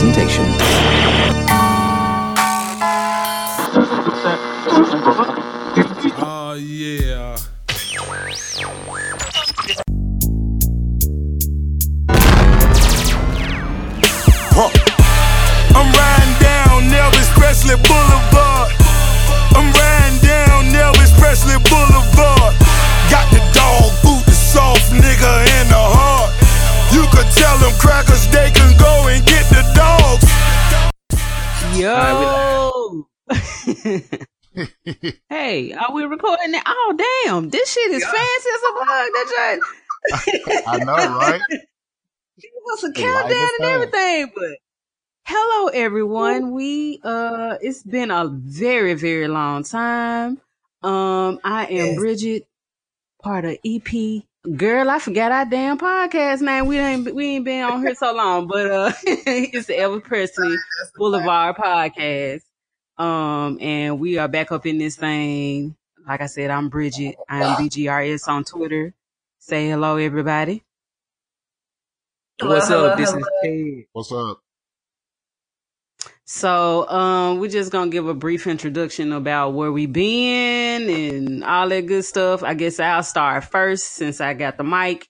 presentation. Are we recording that? Oh, damn. This shit is fancy as a bug. That just, I know, right? give us a countdown and everything. But hello, everyone. We, uh, it's been a very, very long time. Um, I am Bridget, part of EP. Girl, I forgot our damn podcast name. We ain't we ain't been on here so long, but uh, it's the Elvis Presley Boulevard podcast. Um, and we are back up in this thing. Like I said, I'm Bridget. I am BGRS on Twitter. Say hello, everybody. What's up? This is Ted. What's up? So, um, we're just gonna give a brief introduction about where we've been and all that good stuff. I guess I'll start first since I got the mic.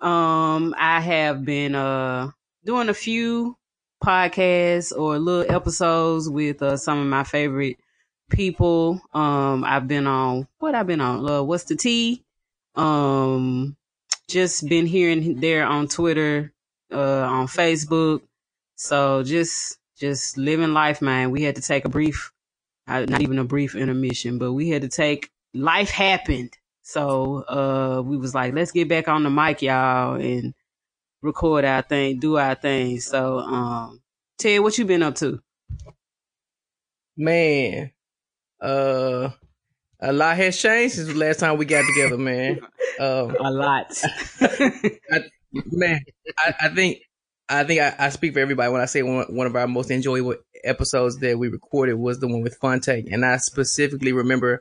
Um, I have been, uh, doing a few podcasts or little episodes with, uh, some of my favorite people. Um, I've been on, what I've been on, uh, what's the T? Um, just been here and there on Twitter, uh, on Facebook. So just, just living life, man. We had to take a brief, uh, not even a brief intermission, but we had to take, life happened. So, uh, we was like, let's get back on the mic, y'all, and record our thing, do our thing. So, um, Ted, what you been up to? Man, uh, a lot has changed since the last time we got together, man. Um, A lot. I, man, I, I think I think I, I speak for everybody when I say one, one of our most enjoyable episodes that we recorded was the one with Fonte, and I specifically remember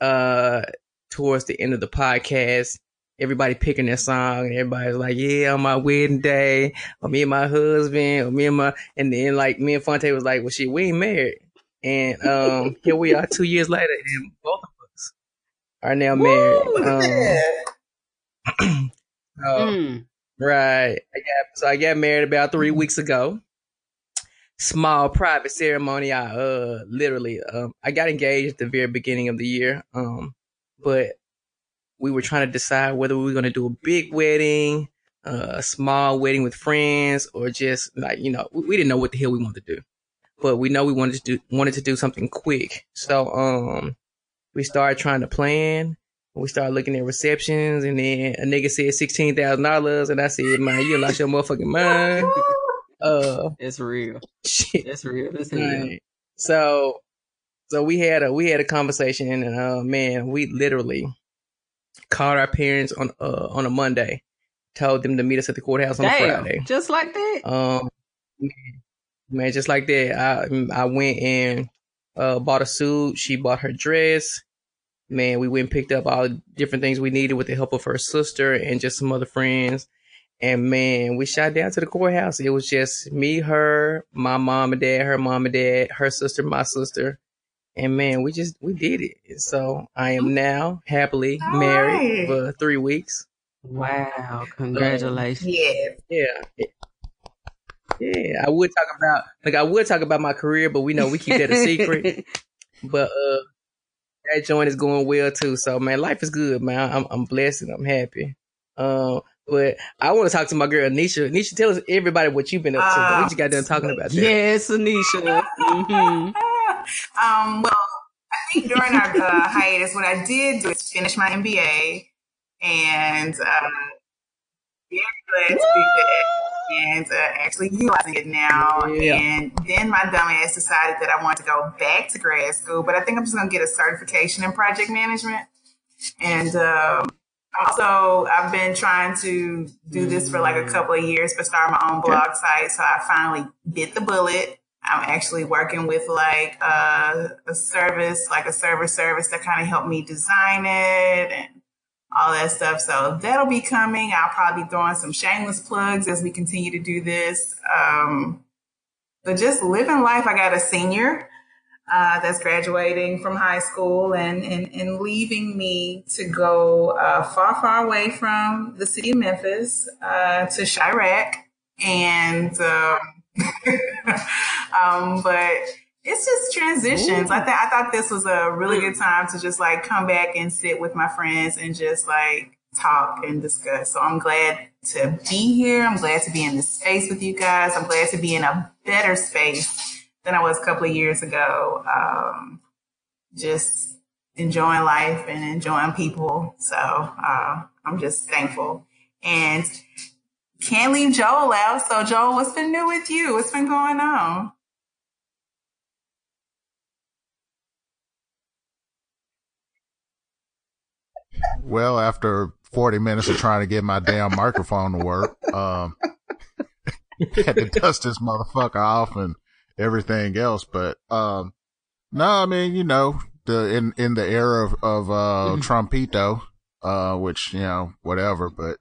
uh towards the end of the podcast. Everybody picking their song, and everybody's like, "Yeah, on my wedding day, or me and my husband, or me and my," and then like me and Fonte was like, "Well, shit, we ain't married," and um, here we are, two years later, and both of us are now married. Um, Mm. Right. I got so I got married about three weeks ago. Small private ceremony. I uh literally um I got engaged at the very beginning of the year. Um but we were trying to decide whether we were gonna do a big wedding, uh, a small wedding with friends, or just like, you know, we, we didn't know what the hell we wanted to do. But we know we wanted to do wanted to do something quick. So um we started trying to plan. We started looking at receptions, and then a nigga said sixteen thousand dollars, and I said, "Man, you lost your motherfucking mind." uh, it's real. shit. That's real. That's real. So, so we had a we had a conversation, and uh, man, we literally called our parents on uh on a Monday, told them to meet us at the courthouse on a Damn. Friday. Just like that. Um, man, man, just like that, I I went and uh bought a suit. She bought her dress. Man, we went and picked up all the different things we needed with the help of her sister and just some other friends. And man, we shot down to the courthouse. It was just me, her, my mom and dad, her mom and dad, her sister, my sister. And man, we just we did it. And so I am now happily All married right. for three weeks. Wow. Congratulations. Yeah. Yeah. Yeah, I would talk about like I would talk about my career, but we know we keep that a secret. But uh that joint is going well too. So man, life is good, man. I'm I'm blessed and I'm happy. Um but I want to talk to my girl Nisha. Nisha, tell us everybody what you've been up to. Uh, what you got done talking about that? yes, Anisha. hmm um, well, I think during our uh, hiatus, what I did do is finish my MBA, and uh, very glad to do that, and uh, actually utilizing it now. Yeah. And then my dumbass decided that I wanted to go back to grad school, but I think I'm just going to get a certification in project management. And um, also, I've been trying to do this for like a couple of years, but start my own blog site. So I finally bit the bullet. I'm actually working with like uh, a service, like a server service that kind of helped me design it and all that stuff. So that'll be coming. I'll probably throw in some shameless plugs as we continue to do this. Um, So just living life. I got a senior uh, that's graduating from high school and, and, and leaving me to go uh, far, far away from the city of Memphis uh, to Chiraq. And, um, um, but it's just transitions. I, th- I thought this was a really good time to just like come back and sit with my friends and just like talk and discuss. So I'm glad to be here. I'm glad to be in this space with you guys. I'm glad to be in a better space than I was a couple of years ago. Um, just enjoying life and enjoying people. So uh, I'm just thankful and can't leave Joel out. So Joel, what's been new with you? What's been going on? Well, after 40 minutes of trying to get my damn microphone to work, um, had to dust this motherfucker off and everything else. But, um, no, I mean, you know, the, in, in the era of, of, uh, mm-hmm. Trumpito, uh, which, you know, whatever, but,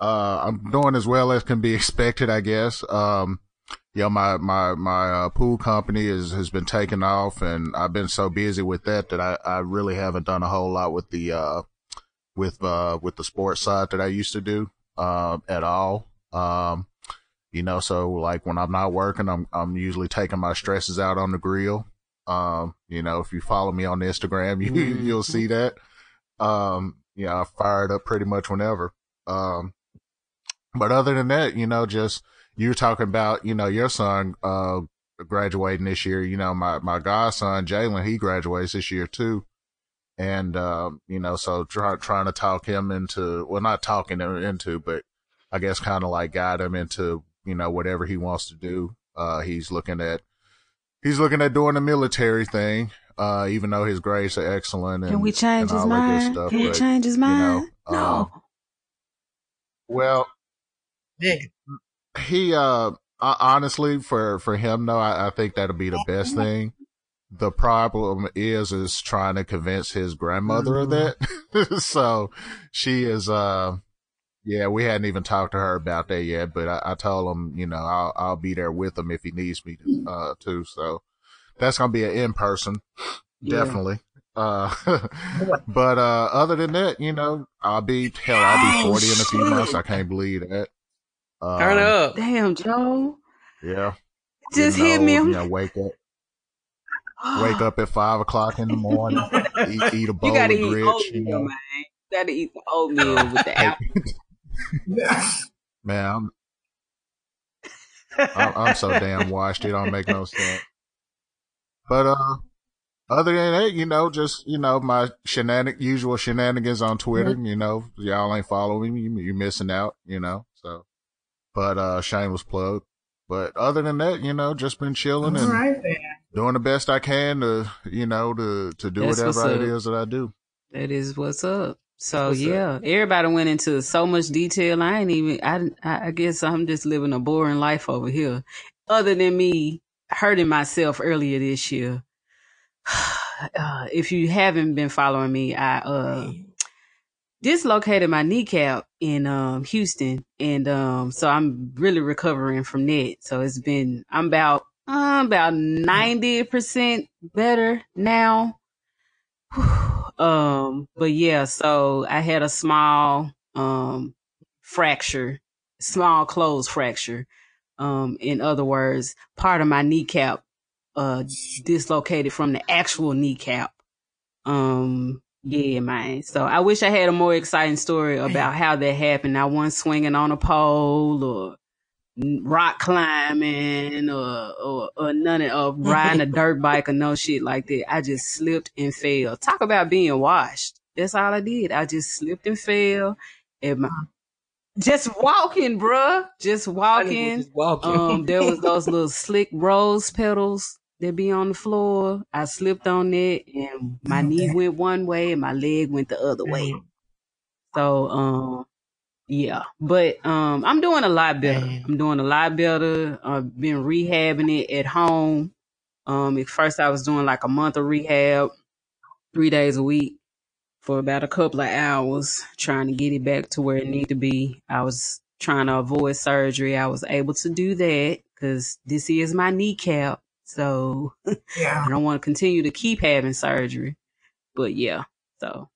uh, I'm doing as well as can be expected, I guess. Um, you know, my, my, my, uh, pool company is, has been taken off and I've been so busy with that that I, I really haven't done a whole lot with the, uh, with, uh, with the sports side that I used to do, uh, at all. Um, you know, so like when I'm not working, I'm, I'm usually taking my stresses out on the grill. Um, you know, if you follow me on Instagram, you, mm-hmm. you'll see that. Um, yeah, you know, I fire it up pretty much whenever. Um, but other than that, you know, just you're talking about, you know, your son, uh, graduating this year, you know, my, my godson, Jalen, he graduates this year too. And, um, you know, so try, trying to talk him into, well, not talking him into, but I guess kind of like guide him into you know, whatever he wants to do. Uh, he's looking at, he's looking at doing the military thing. Uh, even though his grades are excellent and, Can we change his mind? Stuff, Can we change his mind? You know, no. Um, well, he, uh, honestly, for, for him, though, I, I think that'll be the best thing. The problem is, is trying to convince his grandmother mm-hmm. of that. so she is, uh, yeah, we hadn't even talked to her about that yet, but I, I told him, you know, I'll, I'll be there with him if he needs me to, uh, too. So that's going to be an in person. Yeah. Definitely. Uh, but, uh, other than that, you know, I'll be, hell, I'll be 40 in a few months. I can't believe that. Um, Turn up. Damn, Joe. Yeah. Just hit me. You know, wake up. Wake up at five o'clock in the morning. eat, eat a bowl of grits. Oatmeal, you know. man. You gotta eat the oatmeal with the apple. Man, I'm, I'm, I'm so damn washed. It don't make no sense. But uh, other than that, you know, just you know my shenanig- usual shenanigans on Twitter. Mm-hmm. You know, y'all ain't following me, you, are missing out. You know, so. But uh, shameless plug. But other than that, you know, just been chilling and right doing the best I can to, you know, to to do That's whatever it is that I do. That is what's up. So What's yeah, that? everybody went into so much detail. I ain't even. I I guess I'm just living a boring life over here. Other than me hurting myself earlier this year. Uh, if you haven't been following me, I uh dislocated my kneecap in um Houston, and um so I'm really recovering from that. So it's been I'm about uh, about ninety percent better now. Um, but yeah, so I had a small um fracture, small closed fracture. Um, in other words, part of my kneecap uh dislocated from the actual kneecap. Um, yeah, man. So I wish I had a more exciting story about how that happened. I wasn't swinging on a pole or rock climbing or, or, or none of riding a dirt bike or no shit like that. I just slipped and fell. Talk about being washed. That's all I did. I just slipped and fell. And my, just walking, bruh. Just walking. Just walking. um, there was those little slick rose petals that be on the floor. I slipped on it and my knee went one way and my leg went the other way. So, um, yeah, but um, I'm doing a lot better. I'm doing a lot better. I've been rehabbing it at home. Um, at first I was doing like a month of rehab, three days a week for about a couple of hours, trying to get it back to where it needed to be. I was trying to avoid surgery. I was able to do that because this is my kneecap. So Yeah. I don't want to continue to keep having surgery. But yeah, so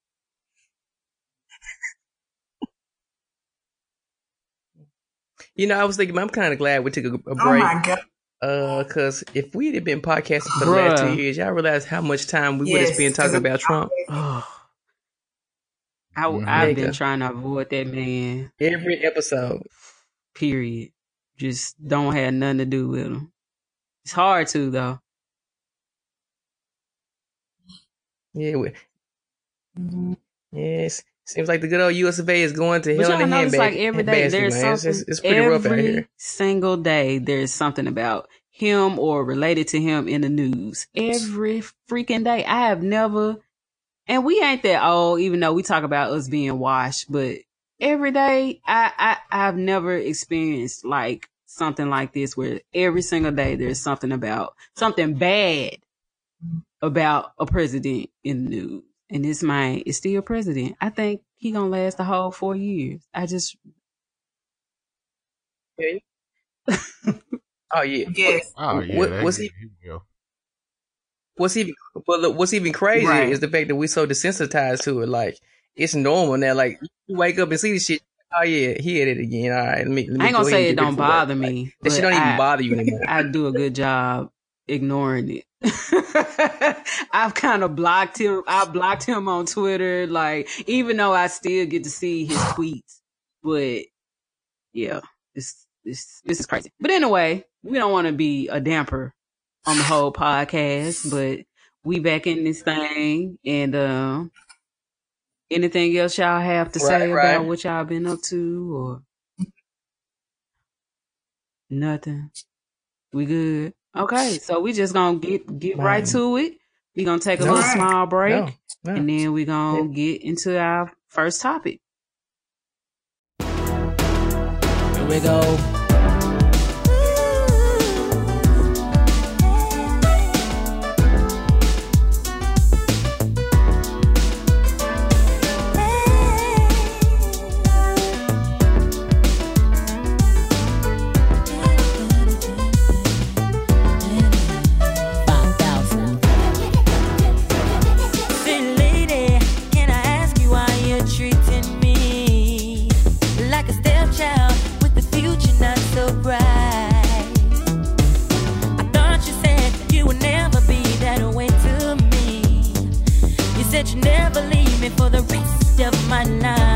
You know, I was thinking, I'm kind of glad we took a, a Oh break. my god. Uh, cause if we had been podcasting for the last two years, y'all realize how much time we would have Yes, spent talking 'cause about Trump oh, I, Mhm. I've been trying to avoid that man. every episode. Period. Just don't have nothing to do with him. It's hard to though. Yeah, we, yes. Seems like the good old US of A is going to But hell in a handbag. like every day basket, there's man. It's, something. it's, it's pretty rough out every here. single day there's something about him or related to him in the news. Every freaking day. I have never, and we ain't that old, even though we talk about us being washed, but every day I, I, I've never experienced like something like this where every single day there's something about something bad about a president in the news. And this man is still president. I think he gonna last the whole four years. I just Oh yeah. Yes. Oh yeah, What- what's he- he. What's even but what's even crazier Right. is the fact that we're so desensitized to it. Like it's normal now. Like you wake up and see this shit. Oh yeah, he had it again. All right, let me. Let me I ain't gonna say it don't bother Like, me. that shit don't even I- bother you anymore. I do a good job ignoring it. I've kind of blocked him. I blocked him on Twitter, like even though I still get to see his tweets. But yeah, this this this is crazy. But anyway, we don't want to be a damper on the whole podcast, but we back in this thing and um anything else y'all have to say Right, right. about what y'all been up to or nothing? We good. Okay, so we just gonna get get right Man. to it. We gonna take a No. little small break No, no. and then we gonna get into our first topic. Here we go. The rest of my life.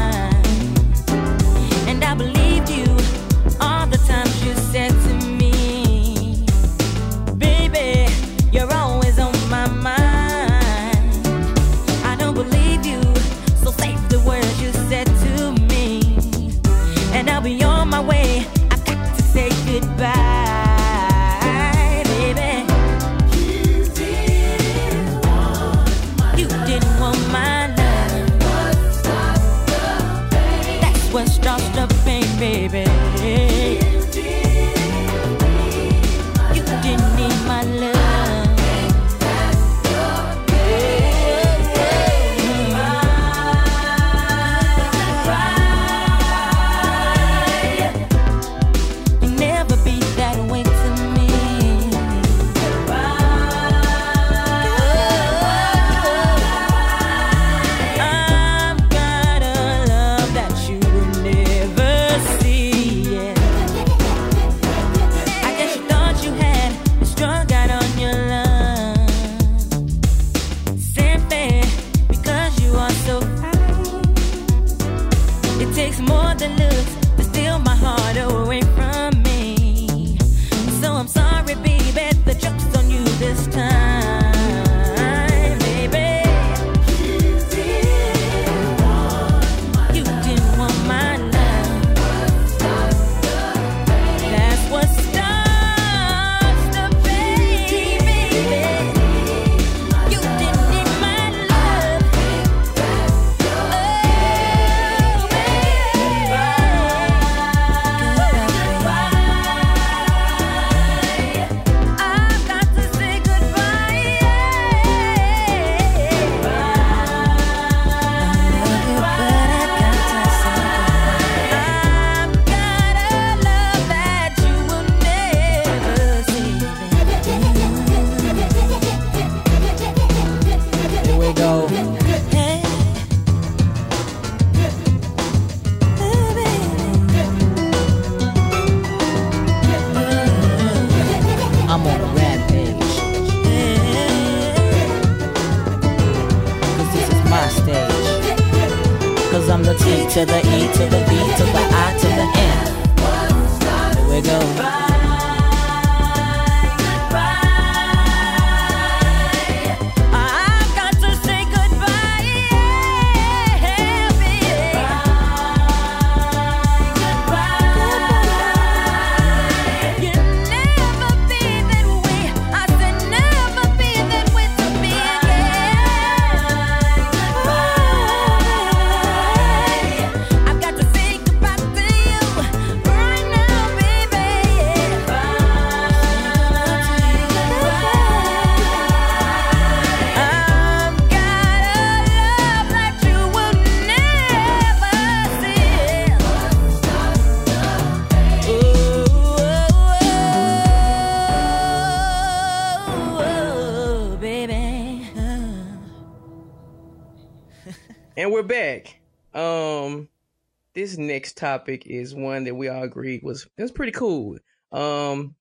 This next topic is one that we all agreed was it was pretty cool. Um,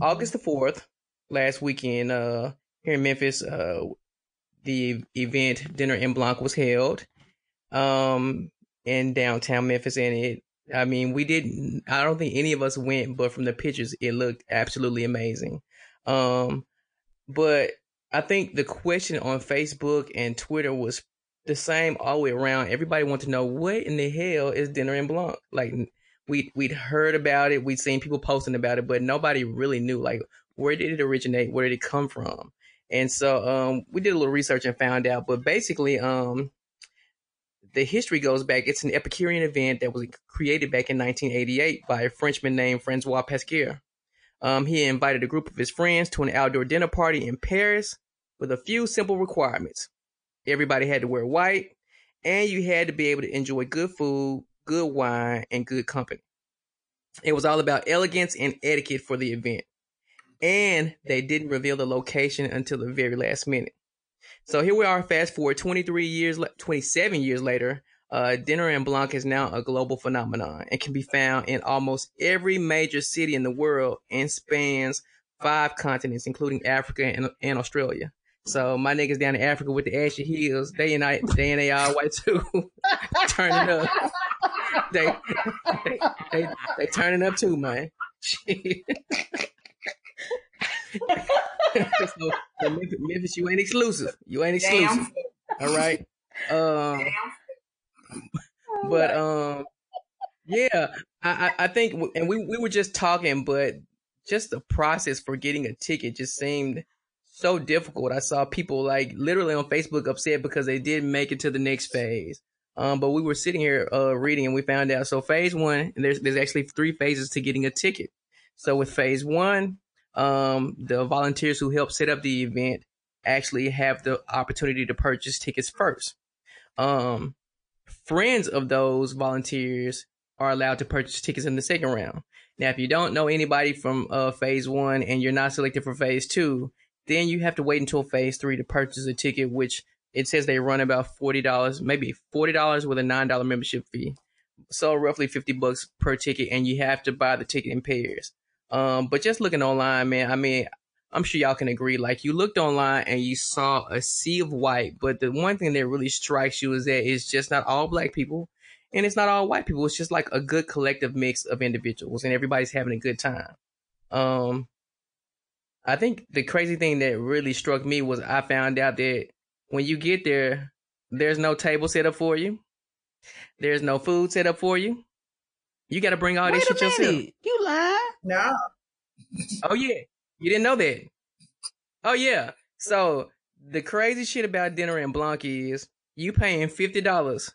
August the fourth, last weekend, uh, here in Memphis, uh, the event Dinner en Blanc was held, um, in downtown Memphis, and it. I mean, we didn't. I don't think any of us went, but from the pictures, it looked absolutely amazing. Um, but I think the question on Facebook and Twitter was the same all the way around. Everybody wanted to know what in the hell is Dinner en Blanc. Like we we'd heard about it, we'd seen people posting about it, but nobody really knew like where did it originate, where did it come from. And so um, we did a little research and found out. But basically, um, the history goes back. It's an Epicurean event that was created back in 1988 by a Frenchman named Francois Pasquier. Um, he invited a group of his friends to an outdoor dinner party in Paris with a few simple requirements. Everybody had to wear white, and you had to be able to enjoy good food, good wine, and good company. It was all about elegance and etiquette for the event. And they didn't reveal the location until the very last minute. So here we are, fast forward 23 years, 27 years later. Uh, Dinner en Blanc is now a global phenomenon and can be found in almost every major city in the world and spans five continents, including Africa and, and Australia. So my niggas down in Africa with the ashy heels, they and I, they and they all white too, turning up. They, they, they, they turning up too, man. So, so Memphis, Memphis, you ain't exclusive. You ain't exclusive. Damn. All right. Um, but um, yeah, I, I I think, and we we were just talking, but just the process for getting a ticket just seemed so difficult. I saw people like literally on Facebook upset because they didn't make it to the next phase. Um, but we were sitting here uh reading and we found out. So phase one, and there's there's actually three phases to getting a ticket. So with phase one, um, the volunteers who help set up the event actually have the opportunity to purchase tickets first. Um, friends of those volunteers are allowed to purchase tickets in the second round. Now, if you don't know anybody from uh, phase one and you're not selected for phase two, then you have to wait until phase three to purchase a ticket, which it says they run about forty dollars, maybe forty dollars with a nine dollar membership fee. So roughly fifty bucks per ticket, and you have to buy the ticket in pairs. Um, but just looking online, man, I mean, I'm sure y'all can agree. Like you looked online and you saw a sea of white, but the one thing that really strikes you is that it's just not all black people and it's not all white people. It's just like a good collective mix of individuals and everybody's having a good time. Um, I think the crazy thing that really struck me was I found out that when you get there, there's no table set up for you. There's no food set up for you. You got to bring all Wait this a shit yourself. minute. You lie. No. Oh yeah, you didn't know that. Oh yeah. So the crazy shit about dinner en Blanc is you paying fifty dollars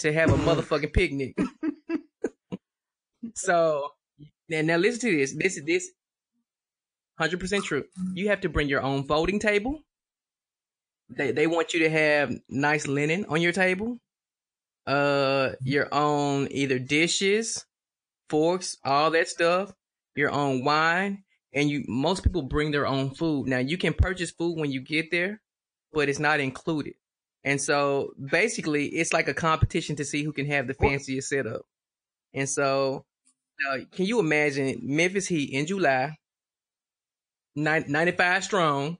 to have a motherfucking picnic. so now, now listen to this. This is this hundred percent true. You have to bring your own folding table. They they want you to have nice linen on your table. Uh, your own either dishes, forks, all that stuff. Your own wine, and you most people bring their own food. Now you can purchase food when you get there, but it's not included. And so basically, it's like a competition to see who can have the fanciest setup. And so, uh, can you imagine Memphis Heat in July, nine- 95 strong,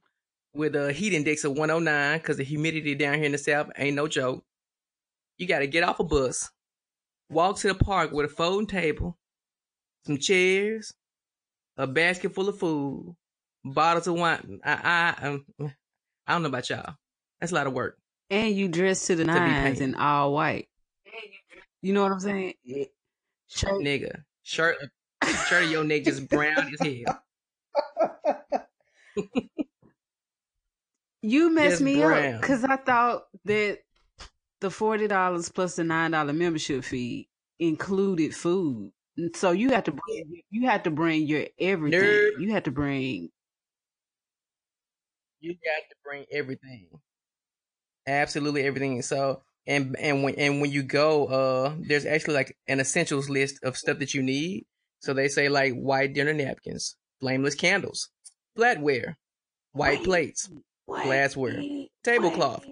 with a heat index of 109 because the humidity down here in the south ain't no joke. You got to get off a bus, walk to the park with a folding table, some chairs, a basket full of food, bottles of wine. I, I, um, I don't know about y'all. That's a lot of work. And you dress to the be nines in all white. You know what I'm saying? Shirt, Nigga, shirt, shirt of your neck just brown as hell. You messed Just me brown. up because I thought that the forty dollars plus the nine dollar membership fee included food. So you had to bring, you had to bring your everything. Nerd. You had to bring You got to bring everything. Absolutely everything. So and and when and when you go, uh, there's actually like an essentials list of stuff that you need. So they say like white dinner napkins, flameless candles, flatware, white plates, glassware, tablecloth,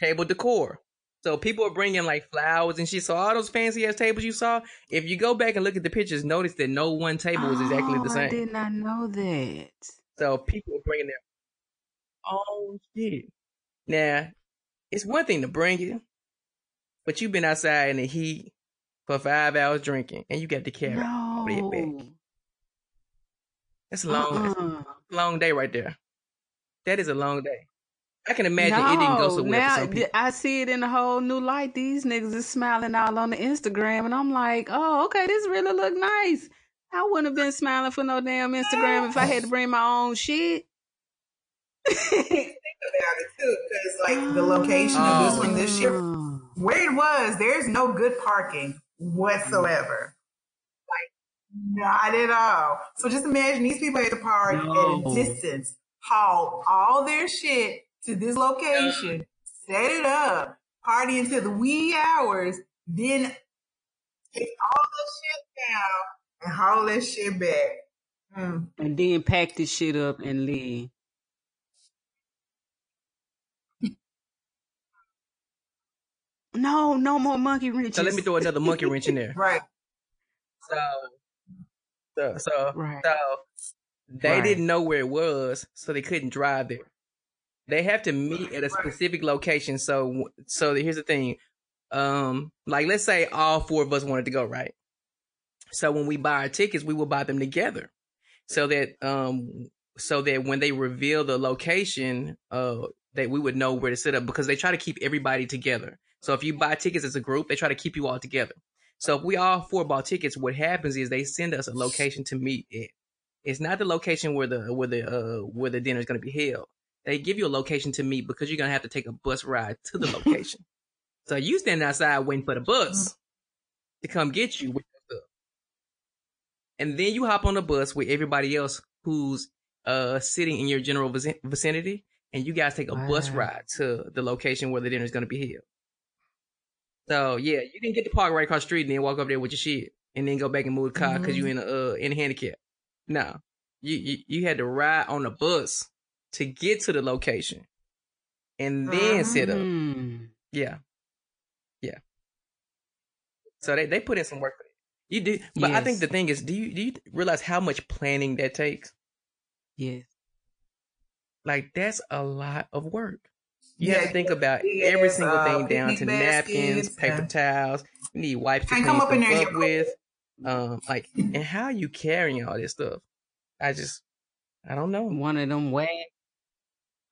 table decor. So people are bringing like flowers and shit. So all those fancy ass tables you saw, if you go back and look at the pictures, notice that no one table was exactly Oh, the same. I did not know that. So people are bringing their own shit. Now, it's one thing to bring it, but you've been outside in the heat for five hours drinking, and you got to carry all that back. No. That's a long, Uh-uh. a long day right there. That is a long day. I can imagine it didn't go so well now for some people. I see it in a whole new light. These niggas is smiling all on the Instagram, and I'm like, oh, okay, this really look nice. I wouldn't have been smiling for no damn Instagram if I had to bring my own shit. about it too, because like the location of this one this year, Oh. where it was, there's no good parking mm-hmm. whatsoever. Like not at all. So just imagine these people at the park at a distance, haul all their shit to this location, set it up, party until the wee hours, then take all the shit down and haul that shit back. Mm. And then pack this shit up and leave. No, no more monkey wrenches. So let me throw another monkey wrench in there. Right. So, so, so, Right. so they Right. didn't know where it was, so they couldn't drive there. They have to meet at a specific location. So, so here's the thing. Um, like let's say all four of us wanted to go, right? So when we buy our tickets, we will buy them together, so that um, so that when they reveal the location, uh, that we would know where to sit up because they try to keep everybody together. So if you buy tickets as a group, they try to keep you all together. So if we all four bought tickets, what happens is they send us a location to meet at. It's not the location where the where the uh where the dinner is going to be held. They give you a location to meet because you're going to have to take a bus ride to the location. so you stand outside waiting for the bus to come get you with. And then you hop on the bus with everybody else who's uh sitting in your general vicinity and you guys take a bus ride to the location where the dinner is going to be held. So yeah, you didn't get to park right across the street and then walk up there with your shit and then go back and move the car because you in a uh, in a handicap. No, you, you you had to ride on the bus to get to the location and then sit up. Mm. Yeah, yeah. So they they put in some work for it. You do, but I think the thing is, do you do you realize how much planning that takes? Yes. Like that's a lot of work. You have to think about big every single uh, thing down to picnic napkins, baskets paper and- towels. You need wipes to Can't clean come up in there up with. Um, like, and how are you carrying all this stuff? I just, I don't know. One of them wag.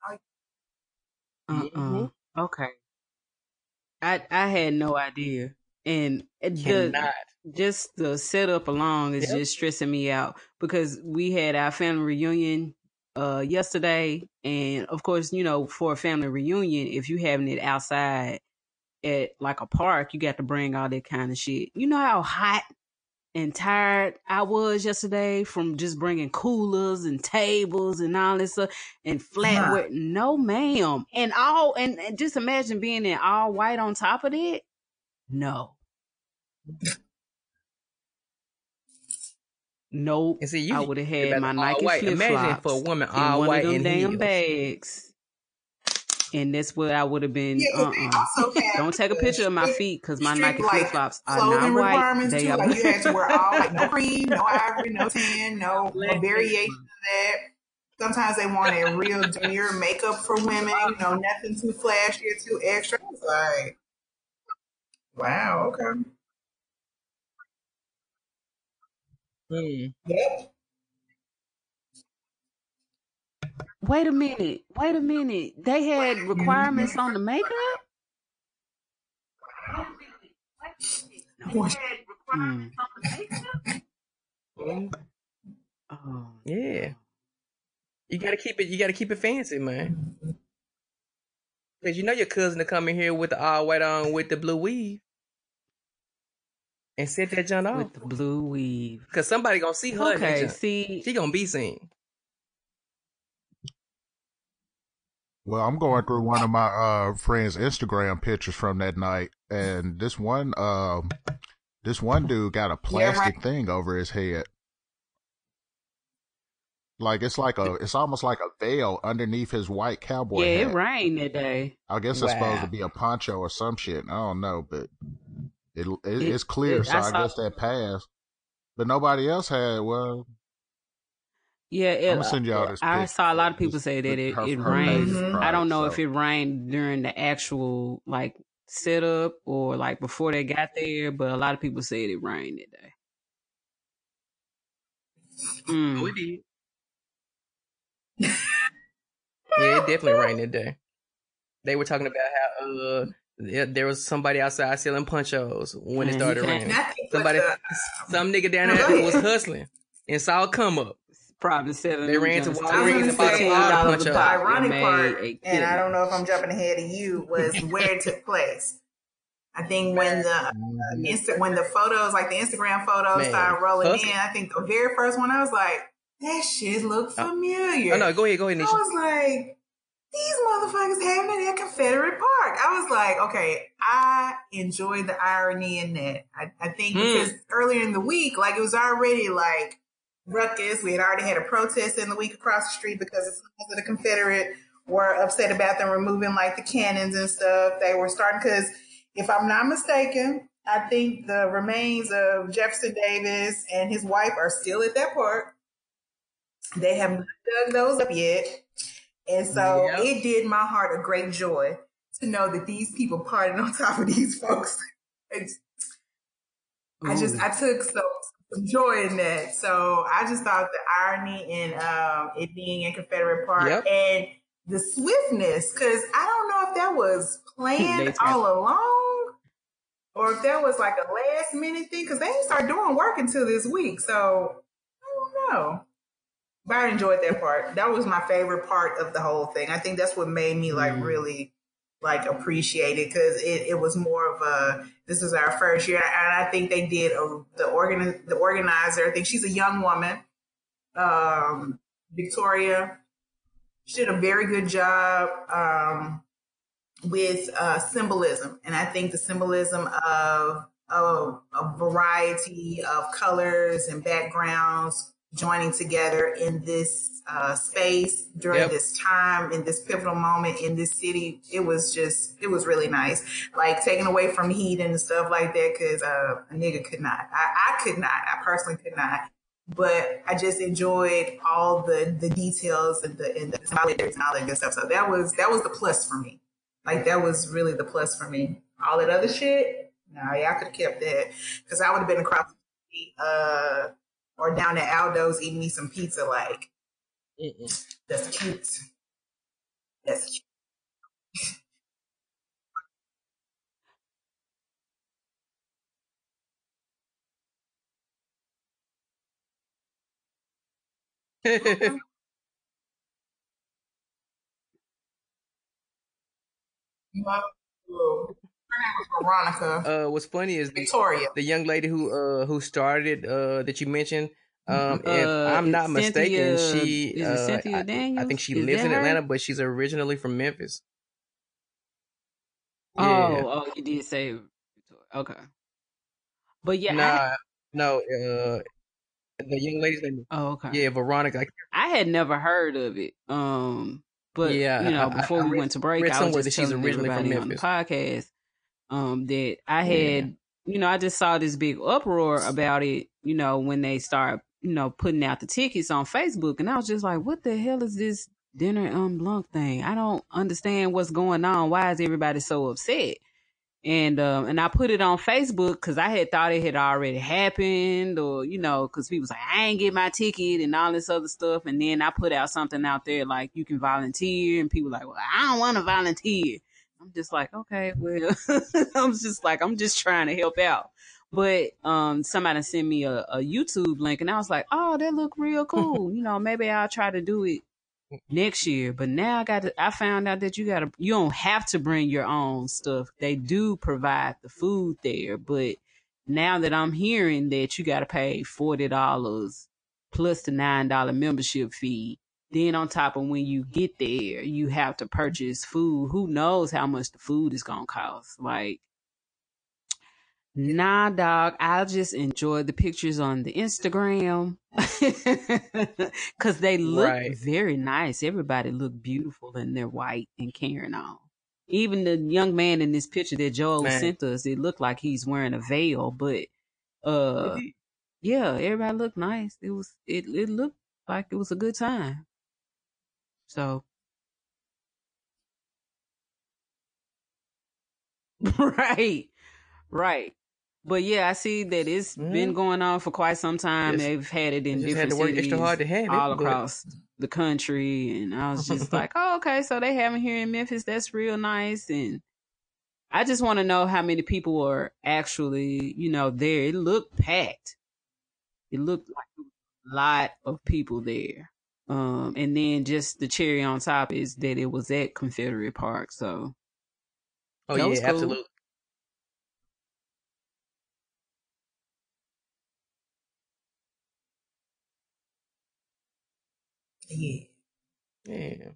I- Uh uh. Okay. I I had no idea, and the just the setup alone is Yep. just stressing me out because we had our family reunion uh yesterday and of course you know for a family reunion if you having it outside at like a park you got to bring all that kind of shit you know how hot and tired I was yesterday from just bringing coolers and tables and all this stuff and flatware. No, ma'am. And all, and, and just imagine being in all white on top of it. No. Nope. And see, you I would have had my Nike white. flip Imagine flops for a woman in all one white of them and damn heels. bags. And that's what I would have been. Yeah, uh-uh. have Don't take a the picture of my feet because my Nike like, flip flops are not white. requirements They too. are Like you had to wear all like no cream, no ivory, no tan, no, no variation of that. Sometimes they want a real demure makeup for women, you know, nothing too flashy or too extra. It's like Wow. Okay. Mm. Yep. Wait a minute. Wait a minute. They had requirements on the makeup? Mm. Oh. Yeah. You gotta keep it. You gotta keep it fancy, man. Cause you know your cousin to come in here with the all white on with the blue weave, and set that junk off. With the blue weave. Cause somebody gonna see her. in Okay, see, she gonna be seen. Well, I'm going through one of my uh friends' Instagram pictures from that night, and this one um this one dude got a Yeah, plastic thing over his head. Like it's like a it's almost like a veil underneath his white cowboy yeah, hat. it rained that day. I guess it's supposed to be a poncho or some shit. I don't know, but it, it, It- it's clear, it- so I I, guess that passed. But nobody else had. Well, Yeah, it, I'm gonna send y'all this. I pic. saw a lot of people This- say that it, her- it her rained. face is Mhm. private, I don't know if it rained during the actual like setup or like before they got there, but a lot of people said it rained that day. Mm. It did. yeah, it definitely rained that day. They were talking about how uh there there was somebody outside selling punchos when it started you raining. Somebody, some nigga down there was hustling and saw it come up. Probably seven. They ran to the, I Walgreens and bought a lot of uh, the ironic part, and I don't know if I'm jumping ahead of you, was where it took place. I think when the uh, Insta, when the photos, like the Instagram photos, Man, started rolling hustle. in, I think the very first one, I was like, that shit look familiar. Oh no, go ahead, go ahead, I Nisha. was like, these motherfuckers having it at Confederate Park. I was like, okay, I enjoyed the irony in that. I, I think Hmm. because earlier in the week, like it was already like ruckus. We had already had a protest in the week across the street because of the Confederate were upset about them removing like the cannons and stuff. They were starting because if I'm not mistaken, I think the remains of Jefferson Davis and his wife are still at that park. They haven't dug those up yet. And so Yep. it did my heart a great joy to know that these people partied on top of these folks. I just, I took so some joy in that. So I just thought the irony in um, it being in Confederate Park Yep. and the swiftness, because I don't know if that was planned all along or if that was like a last minute thing, because they didn't start doing work until this week. So I don't know. But I enjoyed that part. That was my favorite part of the whole thing. I think that's what made me like Mm. really like appreciate it because it, it was more of a this is our first year and I think they did a, the organ the organizer I think she's a young woman um Victoria she did a very good job um with uh symbolism and I think the symbolism of of a variety of colors and backgrounds joining together in this uh, space during Yep. this time in this pivotal moment in this city. It was just it was really nice. Like taking away from heat and stuff like that because uh, a nigga could not. I, I could not. I personally could not. But i just enjoyed all the the details and the and the and all that good stuff. So that was that was the plus for me. Like that was really the plus for me. All that other shit nah y'all could have kept that because i would have been across the street uh or down at aldo's eating me some pizza like Mm-mm. that's cute. That's cute. Name was Veronica uh, what's funny is the, Victoria. the young lady who uh who started uh that you mentioned. Um, if Uh, I'm not it's mistaken, Cynthia- she is it uh, Cynthia I, I think she Is lives that in her? Atlanta, but she's originally from Memphis. Oh, Yeah. oh, you did say okay. But yeah, I, no, uh, the young lady's name. oh, okay. Yeah, Veronica. I I had never heard of it. Um, but Yeah, you know, I- I- before I we read- went to break, I was somewhere just that she's telling originally from everybody on the podcast um, that I had, you know, I just saw this big uproar about it. You know, when they start, you know, putting out the tickets on Facebook, and I was just like, "What the hell is this dinner en Blanc thing? I don't understand what's going on. Why is everybody so upset?" And um and I put it on Facebook because I had thought it had already happened, or you know, because people was like, I ain't get my ticket and all this other stuff. And then I put out something out there like you can volunteer, and people like, well, I don't want to volunteer. I'm just like, okay, well, I'm just like, I'm just trying to help out. But um, somebody sent me a, a YouTube link, and I was like, oh, that look real cool. you know, maybe I'll try to do it next year. But now I got to, I found out that you got to, you don't have to bring your own stuff. They do provide the food there, but now that I'm hearing that you got to pay forty dollars plus the nine dollar membership fee. Then on top of when you get there, you have to purchase food. Who knows how much the food is gonna cost? Like, nah, dog. I'll just enjoy the pictures on the Instagram because they look Right. very nice. Everybody looked beautiful and they're white and carrying on. Even the young man in this picture that Joel Man. sent us, it looked like he's wearing a veil, but uh, yeah, everybody looked nice. It was it it looked like it was a good time. So right, right. But yeah, I see that it's been Mhm. going on for quite some time. Yes. They've had it in different cities extra hard to have it, all but- across the country, and I was just like, oh, okay, so they have it here in Memphis. That's real nice, and I just want to know how many people are actually, you know, there. It looked packed. It looked like a lot of people there. Um, and then just the cherry on top is that it was at Confederate Park. So Oh That was yeah, cool. absolutely. Yeah. Yeah.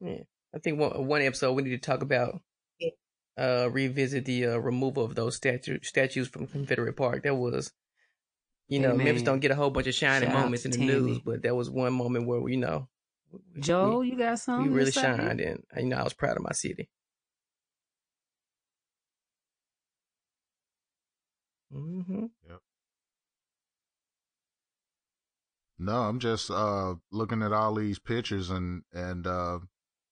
Yeah. I think one one episode we need to talk about Yeah. uh revisit the uh, removal of those statue statues from Confederate Park. That was you know, Hey, Memphis don't get a whole bunch of shining Shout moments in the Tami. news, but that was one moment where you know Joe, we, you got we something? really to say? shined and you know I was proud of my city. Mm-hmm. No, I'm just uh looking at all these pictures and and uh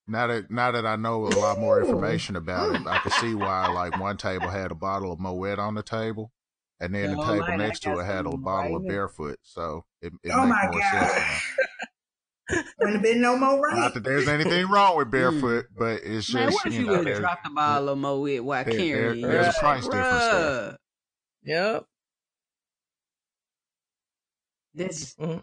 now that now that I know a lot more information about it, I can see why like one table had a bottle of Moet on the table, and then the Oh, table mine, next to it had a some bottle right of. Barefoot. So it, it Oh makes my more sense. god. now. Wouldn't have been no more right. Not that there's anything wrong with hmm. Barefoot, but it's Man, just what if you you know would have dropped a bottle of Moet while there- there- carrying? there's a price like, difference there. Yep. That's we-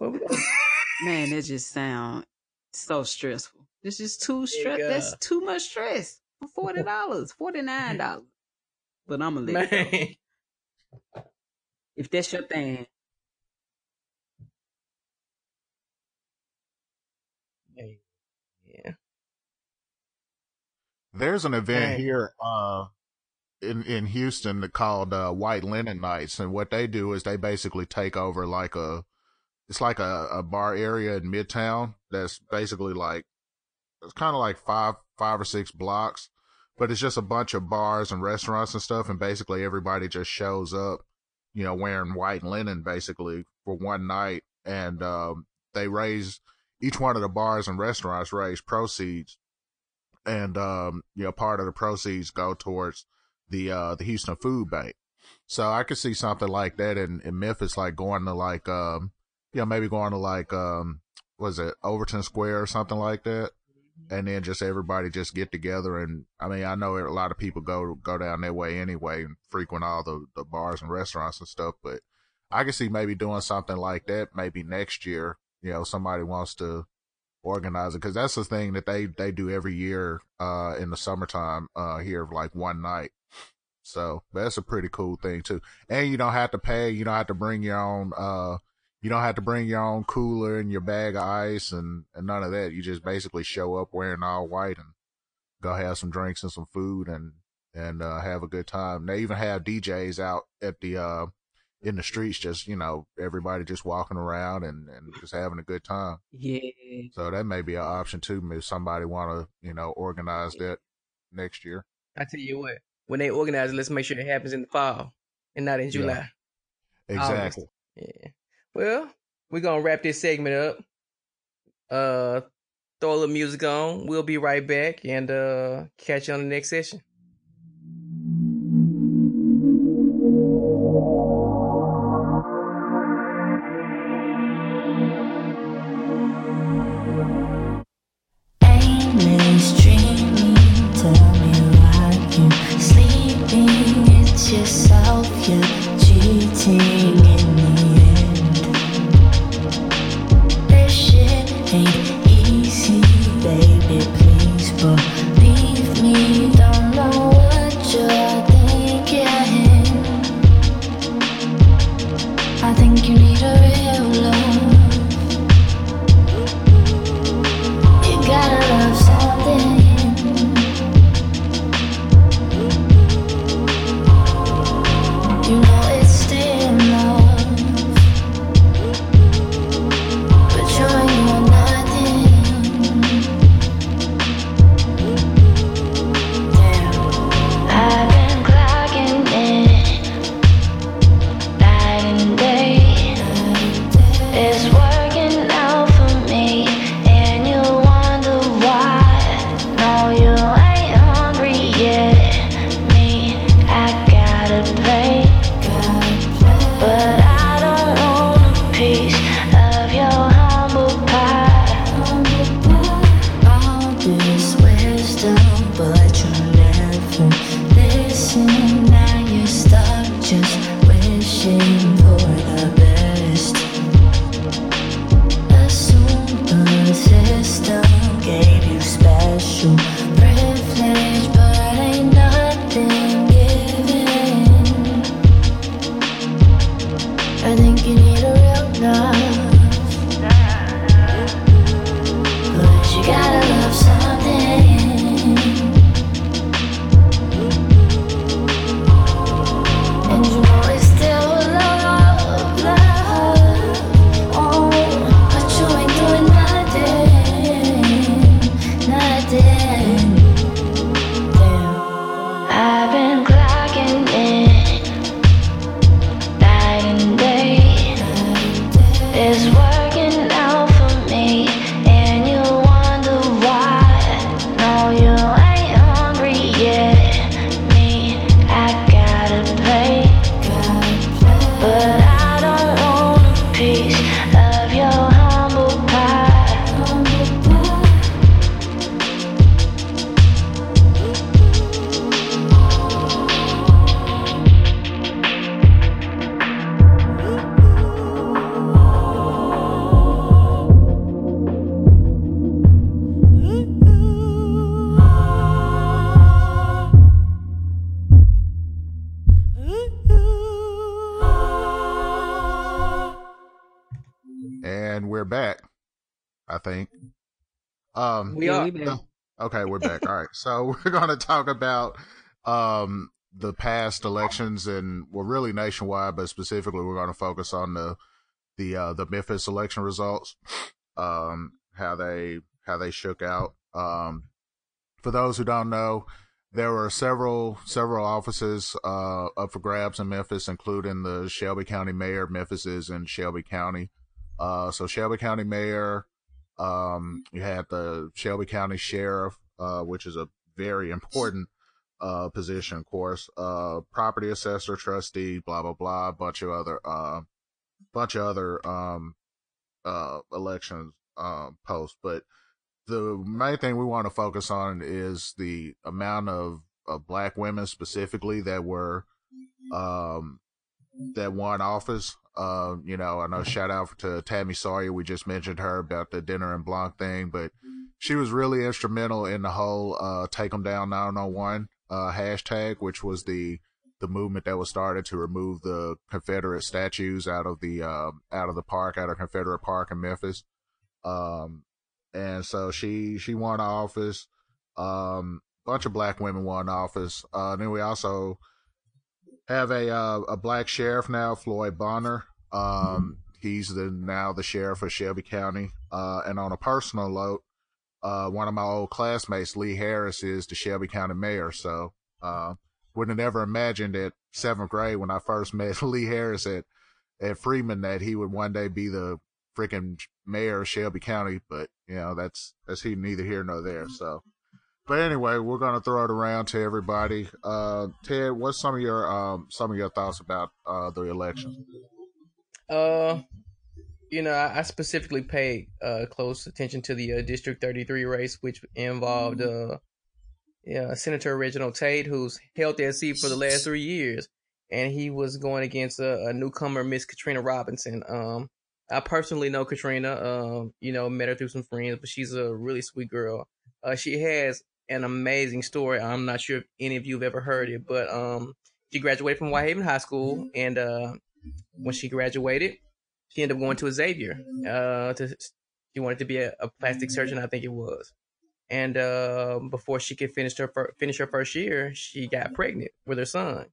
man, that just sound so stressful. It's just too stress. Nigga. That's too much stress for forty dollars, forty nine dollars. But I'm gonna let it go. Man. If that's your thing. Yeah. There's an event Right. here uh in in Houston called uh White Linen Nights and what they do is they basically take over like a it's like a, a bar area in Midtown that's basically like it's kind of like five five or six blocks but it's just a bunch of bars and restaurants and stuff and basically everybody just shows up you know wearing white linen basically for one night. And um they raise each one of the bars and restaurants raise proceeds. And um you know part of the proceeds go towards the uh the Houston Food Bank. So I could see something like that in, in Memphis, like going to like um you know maybe going to like um was it Overton Square or something like that, and then just everybody just get together and I mean I know a lot of people go go down that way anyway and frequent all the the bars and restaurants and stuff, but I could see maybe doing something like that maybe next year. You know, somebody wants to organize it because that's the thing that they they do every year uh in the summertime uh here like one night so that's a pretty cool thing too and you don't have to pay you don't have to bring your own uh you don't have to bring your own cooler and your bag of ice and and none of that you just basically show up wearing all white and go have some drinks and some food and and uh have a good time they even have djs out at the uh in the streets just you know everybody just walking around and and just having a good time Yeah. so that may be an option too. If somebody want to, you know, organize that next year. I tell you what, when they organize it, let's make sure it happens in the fall and not in July. Exactly. Yeah. Well, we're gonna wrap this segment up. Uh, throw a little music on. We'll be right back and uh, catch you on the next session. Yourself, you're cheating. Talk about um the past elections and well really nationwide, but specifically we're going to focus on the the uh the Memphis election results. Um how they how they shook out. Um for those who don't know, there were several several offices uh up for grabs in Memphis, including the Shelby County Mayor. Memphis is in Shelby County. Uh so Shelby County Mayor, um, you had the Shelby County Sheriff, uh, which is a very important uh, position, of course. Uh, property assessor, trustee, blah blah blah, bunch of other, uh, bunch of other um, uh, elections um, posts. But the main thing we want to focus on is the amount of, of black women specifically that were um, that won office. Uh, you know, I know shout out to Tami Sawyer. We just mentioned her about the dinner en Blanc thing, but she was really instrumental in the whole uh, take them down 901 uh, hashtag, which was the the movement that was started to remove the Confederate statues out of the uh, out of the park, out of Confederate Park in Memphis. Um, and so she she won office. Um, bunch of black women won office. Uh, then we also have a uh, a black sheriff now, Floyd Bonner. Um, he's the now the sheriff of Shelby County. Uh, and on a personal note, uh, one of my old classmates, Lee Harris, is the Shelby County mayor. So, uh, wouldn't have ever imagined at seventh grade when I first met Lee Harris at at Freeman that he would one day be the freaking mayor of Shelby County. But you know, that's that's he neither here nor there. So. But anyway, we're gonna throw it around to everybody. Uh, Ted, what's some of your um some of your thoughts about uh the elections? Uh, you know, I, I specifically paid uh, close attention to the uh, District 33 race, which involved uh, yeah, Senator Reginald Tate, who's held that seat for the last three years, and he was going against a, a newcomer, Miss Katrina Robinson. Um, I personally know Katrina. Um, you know, met her through some friends, but she's a really sweet girl. Uh, she has an amazing story. I'm not sure if any of you have ever heard it, but um, she graduated from Whitehaven High School, and uh, when she graduated, she ended up going to Xavier. Uh, to she wanted to be a, a plastic surgeon, I think it was. And uh, before she could finish her fir- finish her first year, she got pregnant with her son.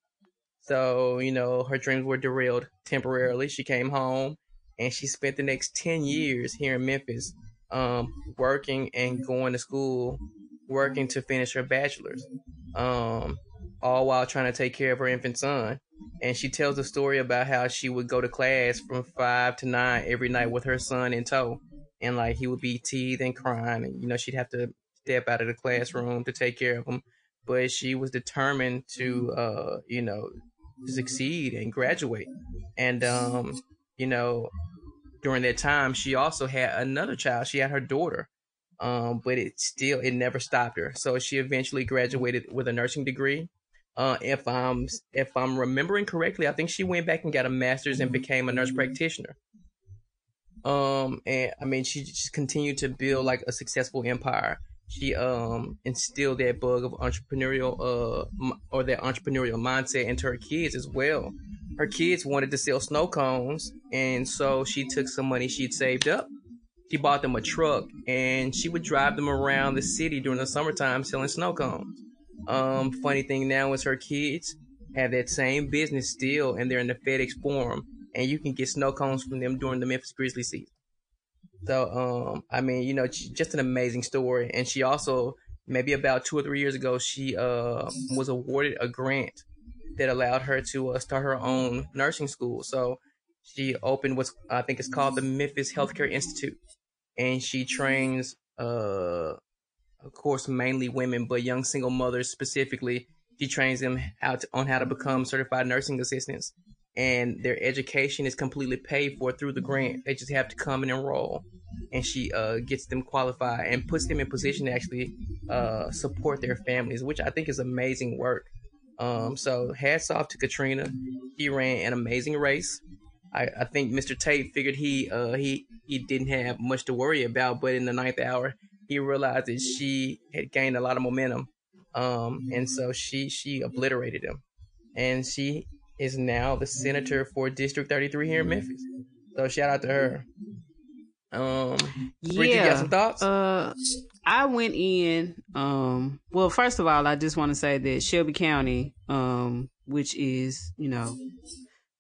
So you know her dreams were derailed temporarily. She came home, and she spent the next ten years here in Memphis, um, working and going to school, working to finish her bachelor's, um, all while trying to take care of her infant son and she tells a story about how she would go to class from five to nine every night with her son in tow, and like he would be teething and crying, and you know she'd have to step out of the classroom to take care of him, but she was determined to, uh, you know, succeed and graduate, and um, you know, during that time she also had another child. She had her daughter. Um, but it still it never stopped her. So she eventually graduated with a nursing degree uh, if I'm if I'm remembering correctly, I think she went back and got a master's and became a nurse practitioner. Um, and I mean, she just continued to build like a successful empire. She um instilled that bug of entrepreneurial uh m- or that entrepreneurial mindset into her kids as well. Her kids wanted to sell snow cones, and so she took some money she'd saved up. She bought them a truck, and she would drive them around the city during the summertime selling snow cones. Um, funny thing now is her kids have that same business still, and they're in the FedEx Forum, and you can get snow cones from them during the Memphis Grizzlies season. So, um, I mean, you know, just an amazing story, and she also maybe about two or three years ago, she uh, was awarded a grant that allowed her to uh, start her own nursing school. So she opened what's I think it's called the Memphis Healthcare Institute, and she trains, uh, of course, mainly women, but young single mothers specifically. She trains them how to, on how to become certified nursing assistants, and their education is completely paid for through the grant. They just have to come and enroll, and she uh, gets them qualified and puts them in position to actually uh, support their families, which I think is amazing work. Um, so hats off to Katrina. He ran an amazing race. I, I think Mr. Tate figured he uh, he he didn't have much to worry about, but in the ninth hour, he realized that she had gained a lot of momentum, um, and so she she obliterated him, and she is now the senator for District 33 here in Memphis. So shout out to her. Um, Bridget, you got some thoughts? Uh, I went in. Um, well, first of all, I just want to say that Shelby County, um, which is you know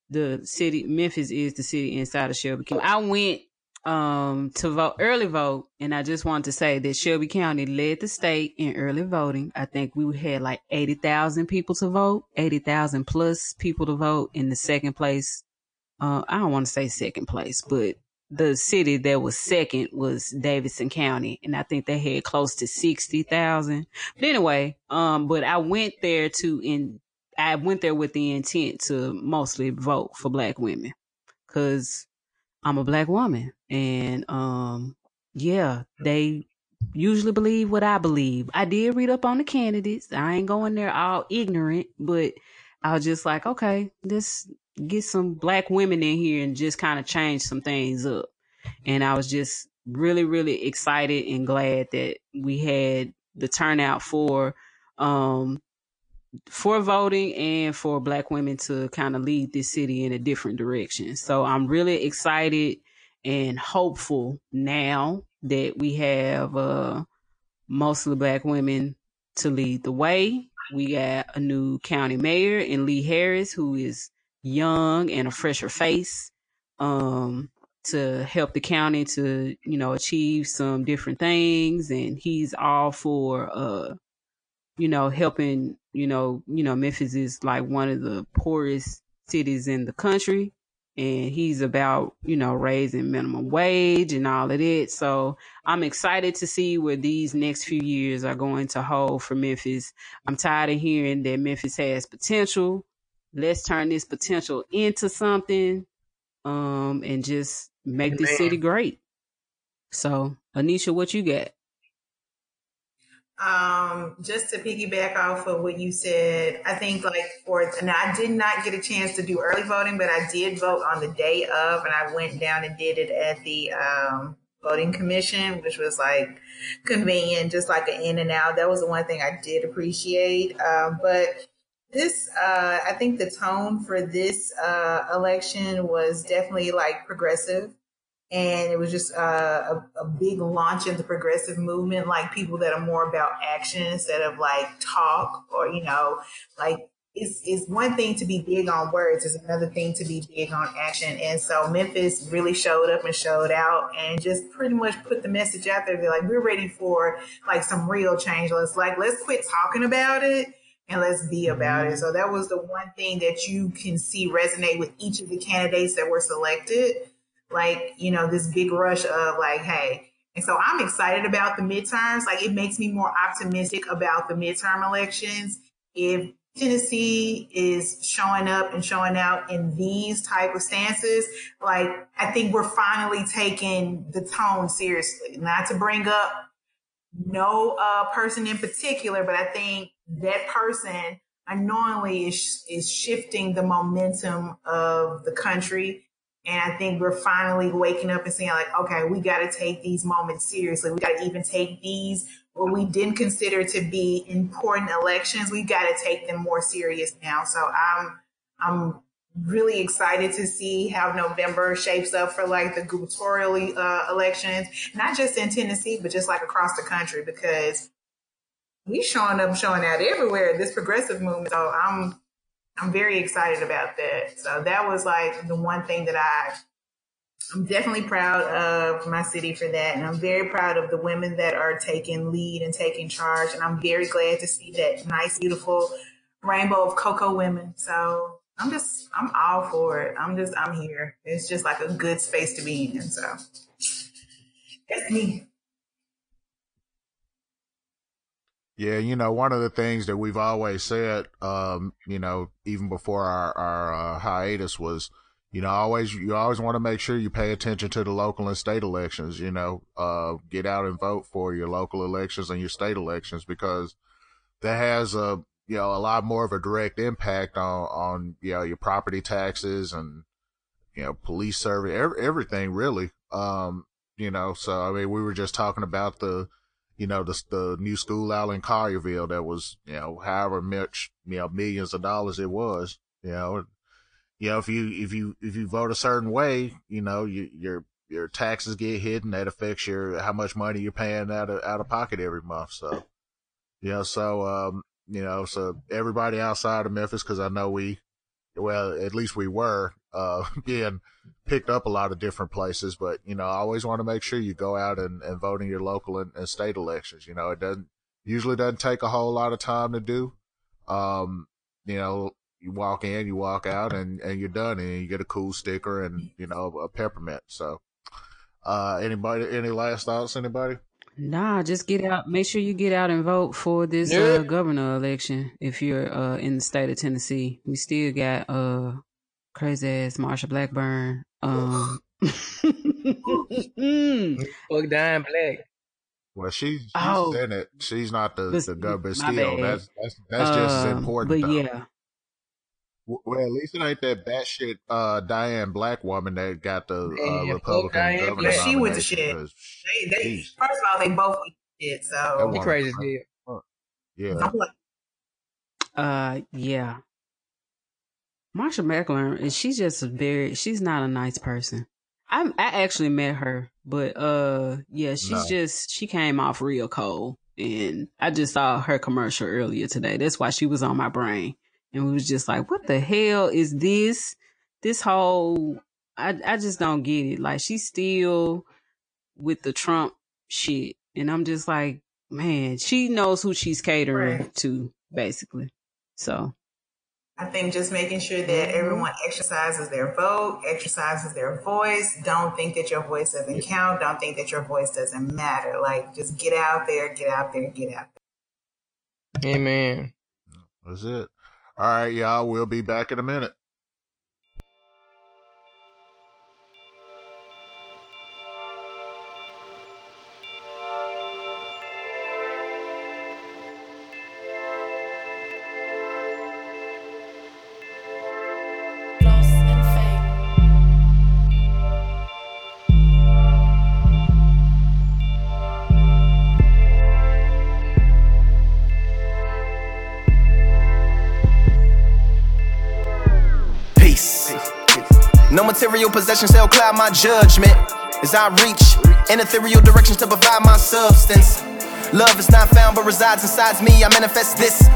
the city, Memphis is the city inside of Shelby County. I went um to vote early vote, and I just want to say that Shelby County led the state in early voting. I think we had like eighty thousand people to vote, eighty thousand plus people to vote. In the second place, uh, I don't want to say second place, but the city that was second was Davidson County, and I think they had close to sixty thousand. But anyway, um, but I went there to in I went there with the intent to mostly vote for black women, cause I'm a black woman, and um, yeah, they usually believe what I believe. I did read up on the candidates. I ain't going there all ignorant, but I was just like, okay, let's get some black women in here and just kind of change some things up. And I was just really, really excited and glad that we had the turnout for, um, for voting and for black women to kind of lead this city in a different direction. So I'm really excited and hopeful now that we have, uh, mostly black women to lead the way. We got a new county mayor in Lee Harris, who is young and a fresher face, um, to help the county to, you know, achieve some different things. And he's all for, uh, you know, helping, you know, you know, Memphis is like one of the poorest cities in the country. And he's about, you know, raising minimum wage and all of that. So I'm excited to see where these next few years are going to hold for Memphis. I'm tired of hearing that Memphis has potential. Let's turn this potential into something, um, and just make this city great. So, Anisha, what you got? Um, just to piggyback off of what you said, I think like for and I did not get a chance to do early voting, but I did vote on the day of, and I went down and did it at the um, voting commission, which was like convenient, just like an in and out. That was the one thing I did appreciate. Um, but this, uh, I think the tone for this uh, election was definitely like progressive and it was just uh, a, a big launch in the progressive movement like people that are more about action instead of like talk or you know like it's, it's one thing to be big on words it's another thing to be big on action. And so memphis really showed up and showed out and just pretty much put the message out there they're like we're ready for like some real change. Let's like let's quit talking about it and let's be about it. So that was the one thing that you can see resonate with each of the candidates that were selected like, you know, this big rush of like, hey, and so I'm excited about the midterms. Like it makes me more optimistic about the midterm elections. If Tennessee is showing up and showing out in these type of stances, like I think we're finally taking the tone seriously. Not to bring up no uh, person in particular, but I think that person unknowingly is is shifting the momentum of the country and I think we're finally waking up and saying like, okay, we got to take these moments seriously. We got to even take these what we didn't consider to be important elections. We got to take them more serious now. So I'm, I'm really excited to see how November shapes up for like the gubernatorial uh, elections, not just in Tennessee, but just like across the country because we showing up, showing out everywhere. This progressive movement. So I'm I'm very excited about that. So that was like the one thing that I I'm definitely proud of my city for that. And I'm very proud of the women that are taking lead and taking charge. And I'm very glad to see that nice, beautiful rainbow of cocoa women. So I'm just, I'm all for it. I'm just, I'm here. It's just like a good space to be in. So that's me. Yeah, you know, one of the things that we've always said, um, you know, even before our, our uh, hiatus was, you know, always, you always want to make sure you pay attention to the local and state elections, you know, uh, get out and vote for your local elections and your state elections because that has a, you know, a lot more of a direct impact on, on, you know, your property taxes and, you know, police service, every, everything really. Um, you know, so I mean, we were just talking about the, you know, the, the new school out in Collierville that was, you know, however much, you know, millions of dollars it was, you know, you know, if you, if you, if you vote a certain way, you know, you, your, your taxes get and that affects your, how much money you're paying out of, out of pocket every month. So, you know, so, um, you know, so everybody outside of Memphis, cause I know we, well, at least we were, uh, being picked up a lot of different places, but, you know, I always want to make sure you go out and, and vote in your local and, and state elections. You know, it doesn't, usually doesn't take a whole lot of time to do. Um, you know, you walk in, you walk out and, and you're done and you get a cool sticker and, you know, a peppermint. So, uh, anybody, any last thoughts, anybody? Nah, just get out. Make sure you get out and vote for this Yeah. uh, governor election. If you're uh, in the state of Tennessee, we still got uh crazy ass Marsha Blackburn. Um, Fuck Diane Black. Well, she's, she's Oh. in it. She's not the, But- the governor, but still, bad. that's, that's, that's just as um, important. But though. yeah, Well, at least it ain't that batshit uh, Diane Black woman that got the uh, Yeah, Republican Diane governor Black. She went to shit. They, they, first of all, they both did. That So You woman- crazy as. Yeah, uh, yeah. Marsha Blackburn, and she's just a very. She's not a nice person. I I actually met her, but uh, yeah, she's No. just she came off real cold, and I just saw her commercial earlier today. That's why she was on my brain, and we was just like, what the hell is this? This whole I I just don't get it. Like she's still with the Trump shit, and I'm just like, man, she knows who she's catering Right. to, basically. So I think just making sure that mm-hmm. everyone exercises their vote, exercises their voice. Don't think that your voice doesn't count. Don't think that your voice doesn't matter. Like, just get out there, get out there, get out there. Amen. that's it. All right, y'all. We'll be back in a minute. Material possessions shall cloud my judgment as I reach in ethereal directions to provide my substance. Love is not found but resides inside me. I manifest this.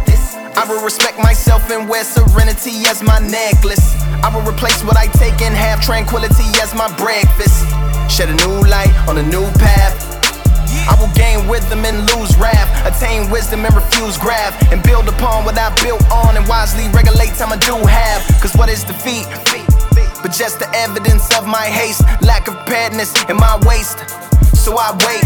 I will respect myself and wear serenity as my necklace. I will replace what I take and have tranquility as my breakfast. Shed a new light on a new path. I will gain wisdom and lose wrath, attain wisdom and refuse grab, and build upon what I built on and wisely regulate time I do have. Cause what is defeat? But just the evidence of my haste, lack of preparedness in my waist. So I wait,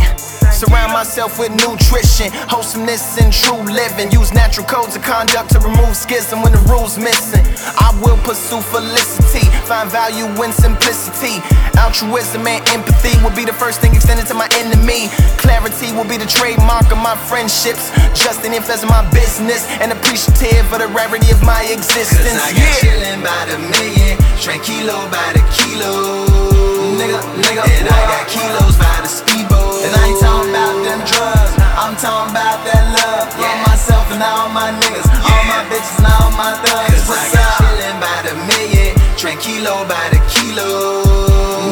surround myself with nutrition, wholesomeness, and true living. Use natural codes of conduct to remove schism when the rules missing. I will pursue felicity, find value in simplicity. Altruism and empathy will be the first thing extended to my enemy. Clarity will be the trademark of my friendships. Just an influence of my business and appreciative of the rarity of my existence. Cause I got chillin' by the million, tranquilo by the kilo. Nigga, nigga, and I got kilos by the speedboat. And I ain't talking about them drugs, I'm talking about that love. For myself and all my niggas, all my bitches and all my thugs. Cause I got chillin' by the million, tranquilo by the kilo.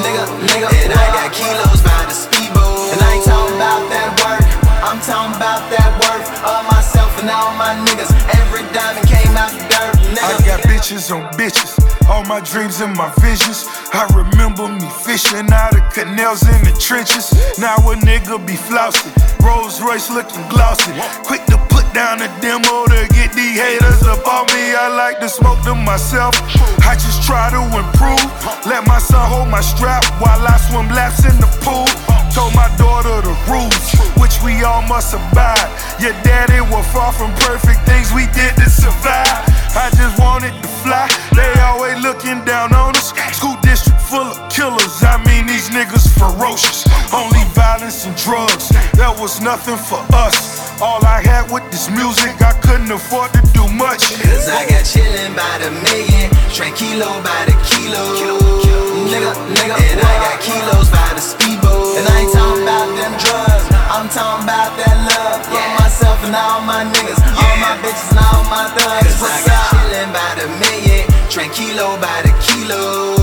Nigga, nigga, and I got kilos by the speedboat. And I ain't talking about that work, I'm talking about that worth of myself and all my niggas. Every diamond came out the dirt, nigga. I got bitches bitches on bitches. All my dreams and my visions. I remember me fishing out of canals in the trenches. Now a nigga be flousy. Rolls Royce looking glossy. Quick to put down a demo to get these haters up on me. I like to smoke to myself. I just try to improve. Let my son hold my strap while I swim laps in the pool. Told my daughter the rules, which we all must abide. Your daddy was far from perfect things we did to survive. I just wanted to fly. They always looking down on us. School district full of killers. I mean, these niggas ferocious. Only violence and drugs. that was nothing for us. All I had with this music, I couldn't afford to do much. Cause I got chillin' by the million, tranquilo by the kilo. kilo, kilo Nigga, nigga, and I got kilos by the speedboat. And I ain't talking about them drugs, I'm talking about that love. For myself and all my niggas, all my bitches and all my thugs. Cause I got chillin' by the million, tranquilo by the kilo.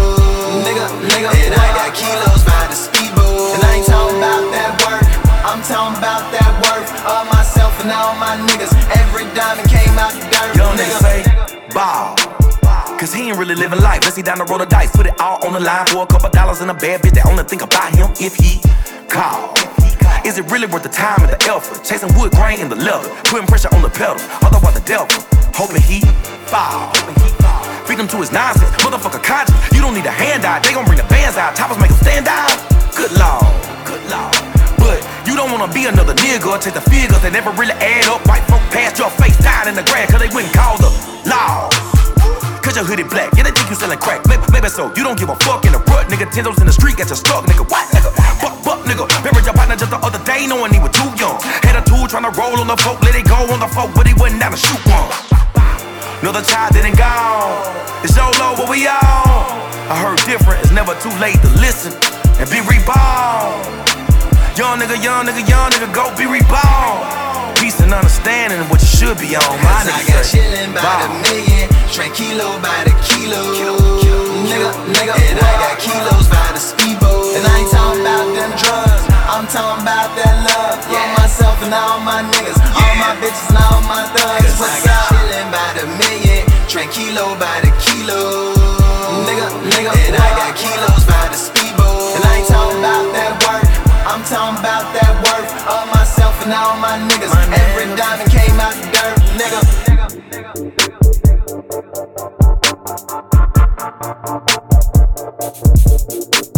Nigga, nigga, and I got kilos by the speedboat. And I ain't talking about that work, I'm talking about that worth. All myself and all my niggas, every diamond came out the dirt. Young nigga nigga. say, ball. Cause he ain't really living life. Let's see down the road of dice. Put it all on the line for a couple dollars and a bad bitch that only think about him if he call. Is it really worth the time and the effort? Chasing wood grain in the leather, putting pressure on the pedal. Otherwise the devil, hoping he fall. Feed him to his nonsense, motherfucker conscience. You don't need a handout, they gon' bring the bands out. Toppers make them stand out. Good lord, good lord. But you don't wanna be another nigga take the figures that never really add up. White folk past your face down in the grass, cause they wouldn't call the law. Cause your hoodie black, yeah, they think you selling crack. Maybe, so, you don't give a fuck in the rut, nigga. Tendos in the street, got you stuck, nigga. What, nigga? Fuck, fuck, nigga. Remember your partner just the other day, knowing he was too young. Had a tool trying to roll on the folk, let it go on the folk, but he wasn't down to shoot one. Another child didn't gone. It's your low, what we all. I heard different, it's never too late to listen and be reborn. Young nigga, young nigga, young nigga, go be reborn. Peace and understanding what you should be on. My Cause I nigga got chillin' by the million, tranquilo by the kilo. Nigga, nigga, and I got kilos by the speedboat. And I ain't talking about them drugs, I'm talking about that love. For myself and all my niggas, all my bitches and all my thugs. Cause I got chillin' by the million, tranquilo by the kilo. Nigga, nigga, and I got kilos by the speedboat. And I ain't talking about that work, I'm talking about that worth. All myself and all my niggas, every diamond came out the dirt, nigga. And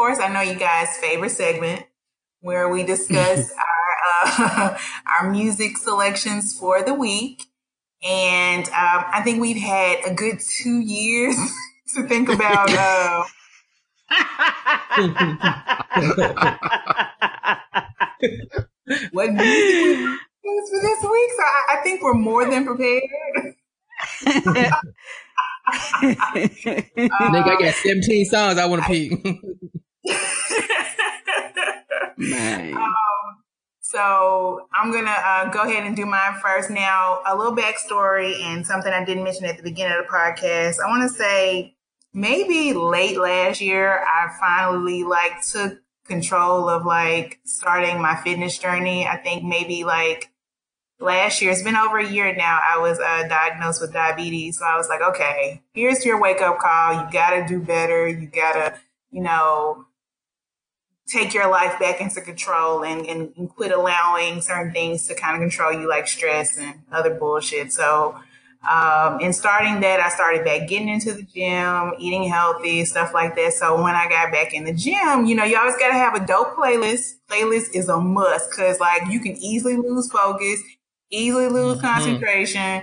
course, I know you guys' favorite segment where we discuss our uh, our music selections for the week. And um, I think we've had a good two years to think about. Uh, what music for this week? So I, I think we're more than prepared. Nigga, I got 17 songs I want to pick. Um, so I'm gonna uh, go ahead and do mine first. Now, a little backstory and something I didn't mention at the beginning of the podcast. I want to say maybe late last year, I finally like took control of like starting my fitness journey. I think maybe like last year, it's been over a year now. I was uh, diagnosed with diabetes, so I was like, okay, here's your wake up call. You gotta do better. You gotta, you know take your life back into control and, and, and quit allowing certain things to kind of control you like stress and other bullshit. So, um, in starting that, I started back getting into the gym, eating healthy, stuff like that. So when I got back in the gym, you know, you always got to have a dope playlist. Playlist is a must because like you can easily lose focus, easily lose concentration.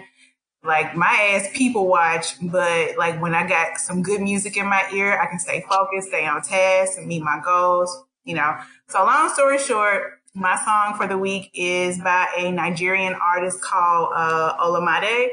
Like my ass people watch, but like when I got some good music in my ear, I can stay focused, stay on task and meet my goals you know. So long story short, my song for the week is by a Nigerian artist called uh, Olamide.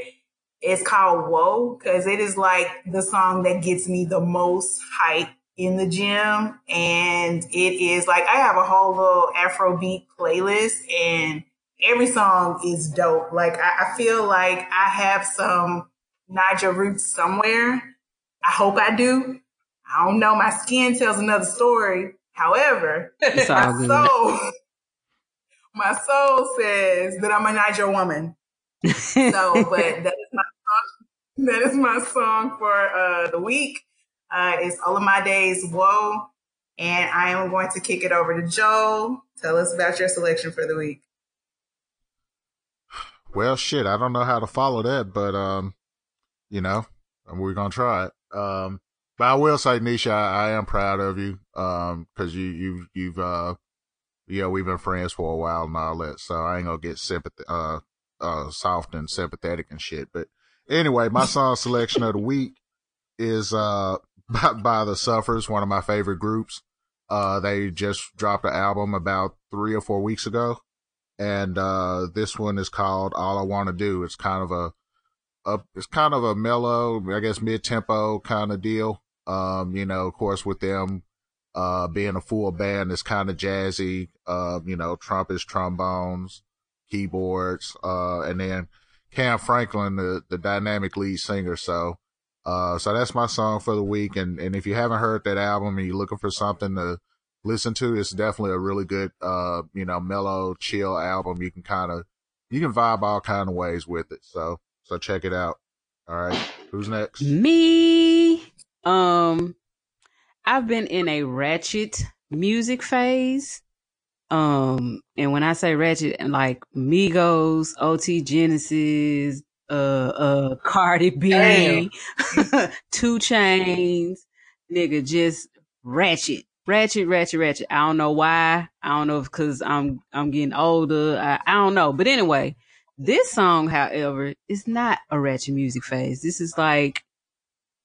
It's called Whoa, because it is like the song that gets me the most hype in the gym. And it is like, I have a whole little Afrobeat playlist and every song is dope. Like, I, I feel like I have some Naija roots somewhere. I hope I do. I don't know. My skin tells another story. However, It's my soul, my soul says that I'm a Naija woman. So, but that is my song. That is my song for uh, the week. Uh, it's all of my days. Whoa. And I am going to kick it over to Joel. Tell us about your selection for the week. Well, shit, I don't know how to follow that, but um, you know, we're gonna try it. Um, but I will say, Nisha, I, I am proud of you. Um, cause you, you, you've, uh, you know, we've been friends for a while and all that, so I ain't gonna get sympath- uh, uh, soft and sympathetic and shit. But anyway, my song selection of the week is, uh, by, by the Suffers, one of my favorite groups. Uh, they just dropped an album about three or four weeks ago. And, uh, this one is called All I Want to Do. It's kind of a, a, it's kind of a mellow, I guess mid tempo kind of deal. Um, you know, of course with them, uh, being a full band, it's kind of jazzy, uh, you know, trumpets, trombones, keyboards, uh, and then Kam Franklin, the, the dynamic lead singer. So, uh, so that's my song for the week. And, and if you haven't heard that album and you're looking for something to listen to, it's definitely a really good, uh, you know, mellow, chill album. You can kind of, you can vibe all kind of ways with it. So, so check it out. All right. Who's next? Me. Um, I've been in a ratchet music phase. Um, and when I say ratchet, like Migos, OT Genasis, uh, uh, Cardi B, 2 Chainz, nigga, just ratchet, ratchet, ratchet, ratchet. I don't know why. I don't know if cause I'm, I'm getting older. I, I don't know. But anyway, this song, however, is not a ratchet music phase. This is like,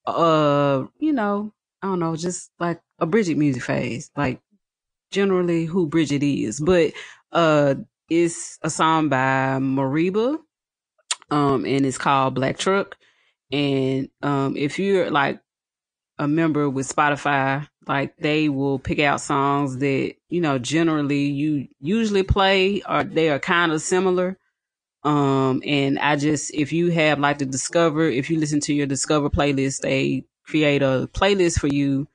uh, you know, I don't know, just like a Bridget music phase, like generally who Bridget is, but, uh, it's a song by Mariba, um, and it's called Black Truck. And, um, if you're like a member with Spotify, like they will pick out songs that, you know, generally you usually play or they are kind of similar. Um, and I just, if you have like the Discover, if you listen to your Discover playlist, they create a playlist for you,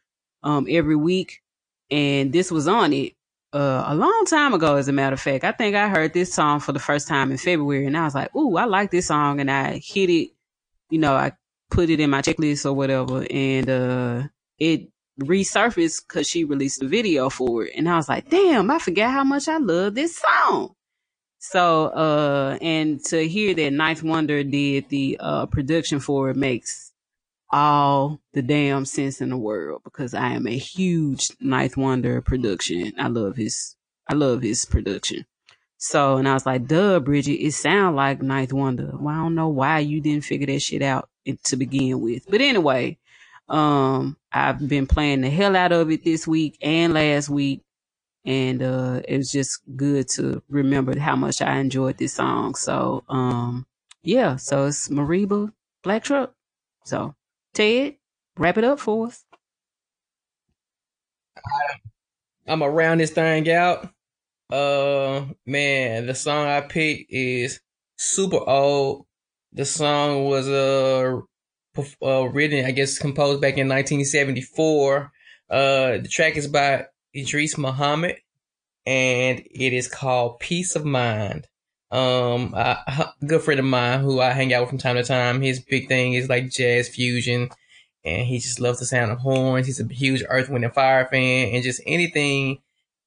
um, every week. And this was on it, uh, a long time ago, as a matter of fact. I think I heard this song for the first time in February and I was like, Ooh, I like this song. And I hit it, you know, I put it in my checklist or whatever. And, uh, it resurfaced cause she released a video for it. And I was like, damn, I forgot how much I love this song. So, uh, and to hear that Ninth Wonder did the, uh, production for it makes all the damn sense in the world because I am a huge Ninth Wonder production. I love his, I love his production. So, and I was like, duh, Bridget, it sound like Ninth Wonder. Well, I don't know why you didn't figure that shit out to begin with. But anyway, um, I've been playing the hell out of it this week and last week. And, uh, it was just good to remember how much I enjoyed this song. So, um, yeah, so it's Mereba Black Truck. So, Ted, wrap it up for us. I'm gonna round this thing out. Uh, man, the song I picked is super old. The song was uh, uh written, I guess, composed back in 1974. Uh, the track is by Idris Muhammad, and it is called "Peace of Mind." Um, a good friend of mine who I hang out with from time to time. His big thing is like jazz fusion, and he just loves the sound of horns. He's a huge Earth, Wind, and Fire fan, and just anything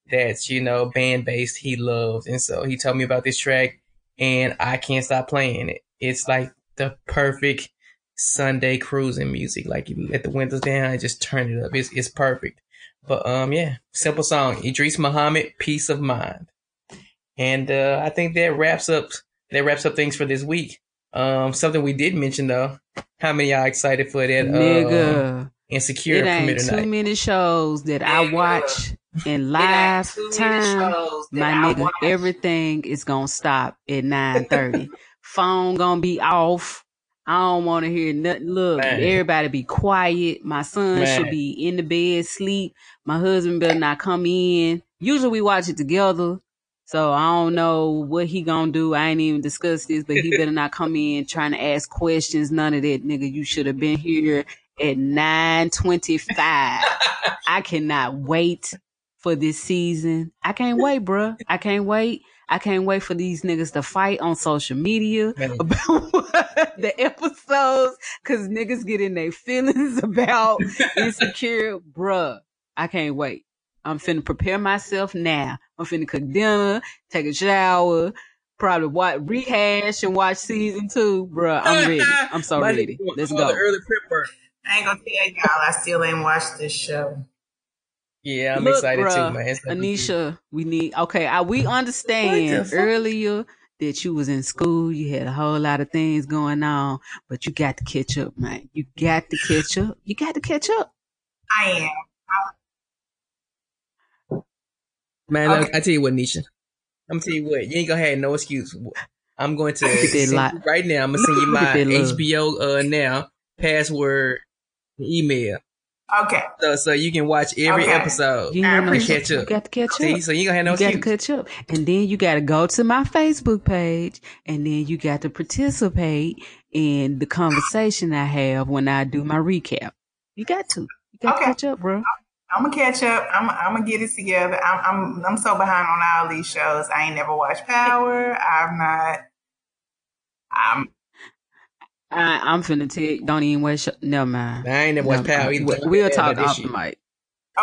that's you know band based he loves. And so he told me about this track, and I can't stop playing it. It's like the perfect Sunday cruising music. Like you let the windows down and just turn it up. It's it's perfect. But um yeah, simple song. Idris Muhammad, Peace of Mind. And uh I think that wraps up that wraps up things for this week. Um something we did mention though. How many y'all excited for that uh Nigga. insecure It ain't too tonight? many shows that I watch in live time. My I nigga, watch. everything is gonna stop at nine thirty. Phone gonna be off. I don't want to hear nothing. Look, Man. everybody be quiet. My son Man. should be in the bed, sleep. My husband better not come in. Usually we watch it together. So I don't know what he gonna do. I ain't even discussed this, but he better not come in trying to ask questions. None of that, nigga. You should have been here at nine twenty-five. I cannot wait for this season. I can't wait, bruh. I can't wait. I can't wait for these niggas to fight on social media Man. about the episodes because niggas get in their feelings about insecure. Bruh, I can't wait. I'm finna prepare myself now. I'm finna cook dinner, take a shower, probably watch, rehash and watch season two. Bruh, I'm ready. I'm so ready. Let's go. The early prep. I ain't gonna tell y'all, I still ain't watched this show. Yeah, I'm Look, excited bruh, too, man. It's gonna be good. Anisha, we need okay. I, we understand What the fuck? earlier that you was in school, you had a whole lot of things going on, but you got to catch up, man. You got to catch up. You got to catch up. I am. Man, look, Okay. I tell you what, Nisha. I'm tell you what, you ain't gonna have no excuse. I'm going to Look at that send you right now. I'm gonna send you my at that love. HBO uh now password email, Okay. so so you can watch every Okay. episode. You, I ain't no appreciate catch You up. got to catch up. See, so you ain't gonna have no you got to catch up, and then you got to go to my Facebook page, and then you got to participate in the conversation I have when I do my recap. You got to. You got Okay. to catch up, bro. I'm gonna catch up. I'm, I'm gonna get it together. I'm, I'm I'm so behind on all these shows. I ain't never watched Power. I'm not. I'm I, I'm finna tell you, don't even waste your, never mind. I ain't never watched Never Power either. We- We'll talk about this off the shit. mic.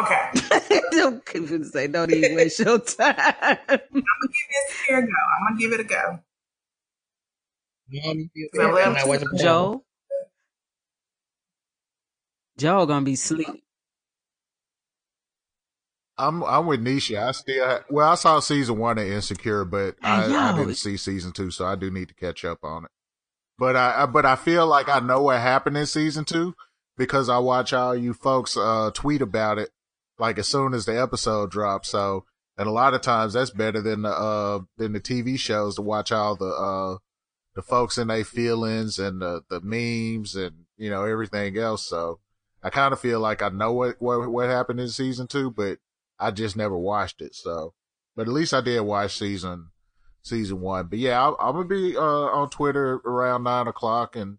okay. don't keep finna say, don't even waste your time. I'm gonna give this here a go. I'm gonna give it a go. Mom, So bad? let I'm not watching Power. Joe? Joe gonna be sleep. I'm I'm with Nisha. I still ha- well, I saw season one of Insecure, but I, Hey, I didn't see season two, so I do need to catch up on it. But I, but I feel like I know what happened in season two because I watch all you folks uh tweet about it like as soon as the episode drops. So and a lot of times that's better than the uh than the TV shows to watch all the uh the folks and their feelings and the the memes and you know everything else. So I kind of feel like I know what what what happened in season two, but I just never watched it. So, but at least I did watch season season one. But yeah, I, I'm gonna be uh, on Twitter around nine o'clock and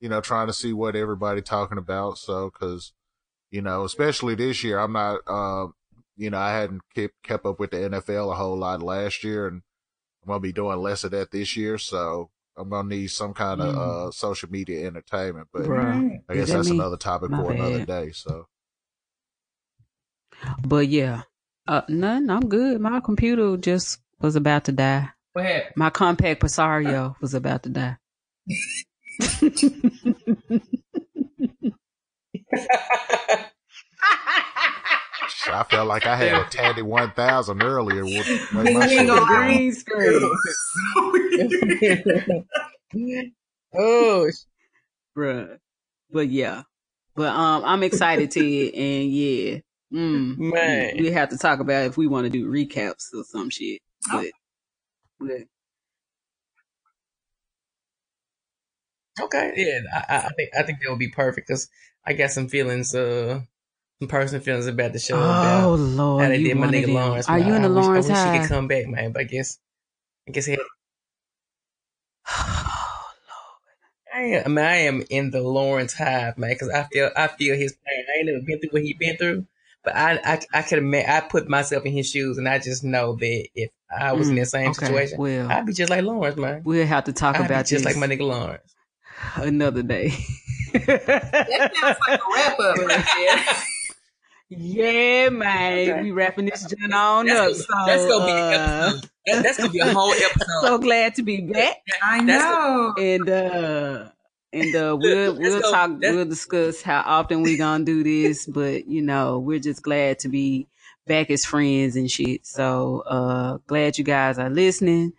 you know trying to see what everybody talking about. So, because you know, especially this year, I'm not. Uh, you know, I hadn't kept kept up with the NFL a whole lot last year, and I'm gonna be doing less of that this year. So. I'm gonna need some kind of uh, social media entertainment, but Bruh. I guess that that's me? another topic My for another day. So But yeah. Uh none, I'm good. My computer just was about to die. What happened? My Compaq Presario was about to die. I felt like I had a Tandy 1000 earlier. With, with my ain't shit. Green screen. oh, sh- Bruh. But yeah. But um I'm excited to it and yeah. Mm, Man. We have to talk about if we want to do recaps or some shit. But, but okay. Yeah, I, I I think I think that would be perfect because I got some feelings, uh, some personal feelings about the show. Oh about Lord, how they you did my nigga them. Lawrence. Are man. you in I the wish- Lawrence I wish he Hive? could come back, man. But I guess, I guess he had. I am, I mean, I am in the Lawrence Hive, man, because I feel I feel his pain. I ain't never been through what he been through, but I I I could imagine. I put myself in his shoes, and I just know that if I was in Mm, that same okay, situation, well. I'd be just like Lawrence, man. We'll have to talk I'd about be just this like my nigga Lawrence. another day. That sounds like a wrap up right there. yeah, man. Okay. We wrapping this joint on That's up. gonna, that's so, gonna be an uh, episode. That, that's gonna be a whole episode. so glad to be back. I That's know. And uh and uh we'll we'll go. talk That's- we'll discuss how often we gonna do this, but you know, we're just glad to be back as friends and shit. So uh glad you guys are listening.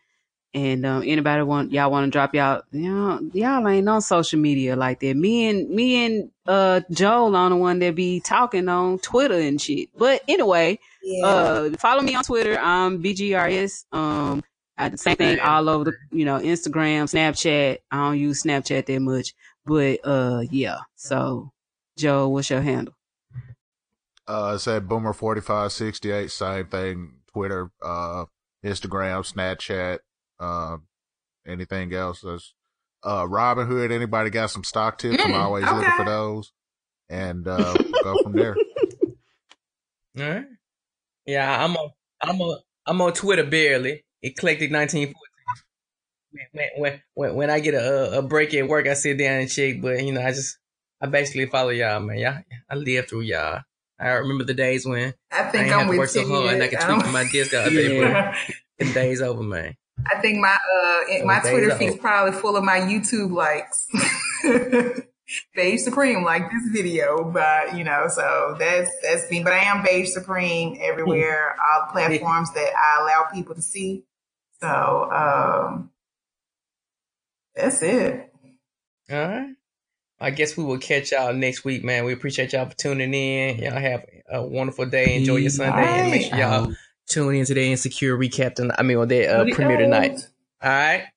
And um anybody want y'all wanna drop y'all know, y'all ain't on social media like that. Me and me and uh Joel on the one that be talking on Twitter and shit. But anyway, Yeah. uh follow me on Twitter. I'm BGRS. Um I, the same thing all over the, you know, Instagram, Snapchat. I don't use Snapchat that much, but uh, yeah. So, Joe, what's your handle? Uh, it said Boomer forty five sixty eight. Same thing. Twitter, uh, Instagram, Snapchat, uh, anything else. That's, uh, Robinhood. Anybody got some stock tips? I'm Mm, always okay. looking for those, and uh, we'll go from there. All right. Yeah, I'm on. I'm on. I'm on Twitter barely. Eclectic 1914. When when when when I get a a break at work, I sit down and check. But you know, I just I basically follow y'all, man. Y'all, I live through y'all. I remember the days when I I think have to with work so hard and I could tweak my disc all day. But the days over, man. I think my uh my Twitter feed's probably full of my YouTube likes. Beige Supreme like this video, but you know, so that's that's me. But I am Beige Supreme everywhere, all the platforms that I allow people to see. So um that's it. All right. I guess we will catch y'all next week, man. We appreciate y'all for tuning in. Y'all have a wonderful day. Enjoy your Sunday, and make sure y'all tune in to the Insecure recap tonight. I mean, on their uh, premiere tonight. All right.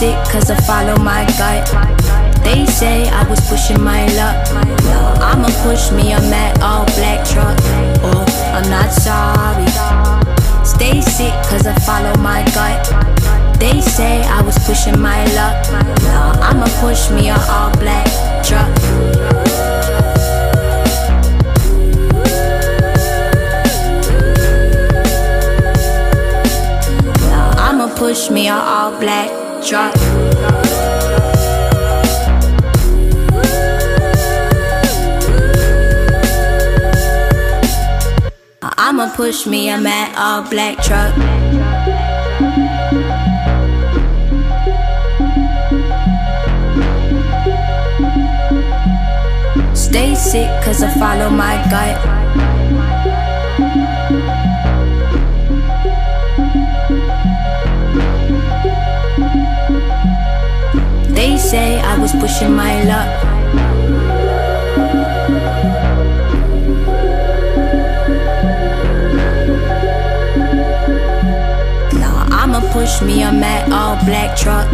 sick cause I follow my gut. They say I was pushing my luck. I'ma push me a at all black truck. Oh, I'm not sorry. Stay sick cause I follow my gut. They say I was pushing my luck. I'ma push me a all black truck. push me all black drop. I'ma push me a mat all black truck. Stay sick, cause I follow my gut. They say I was pushing my luck. push me, I'm at all black truck.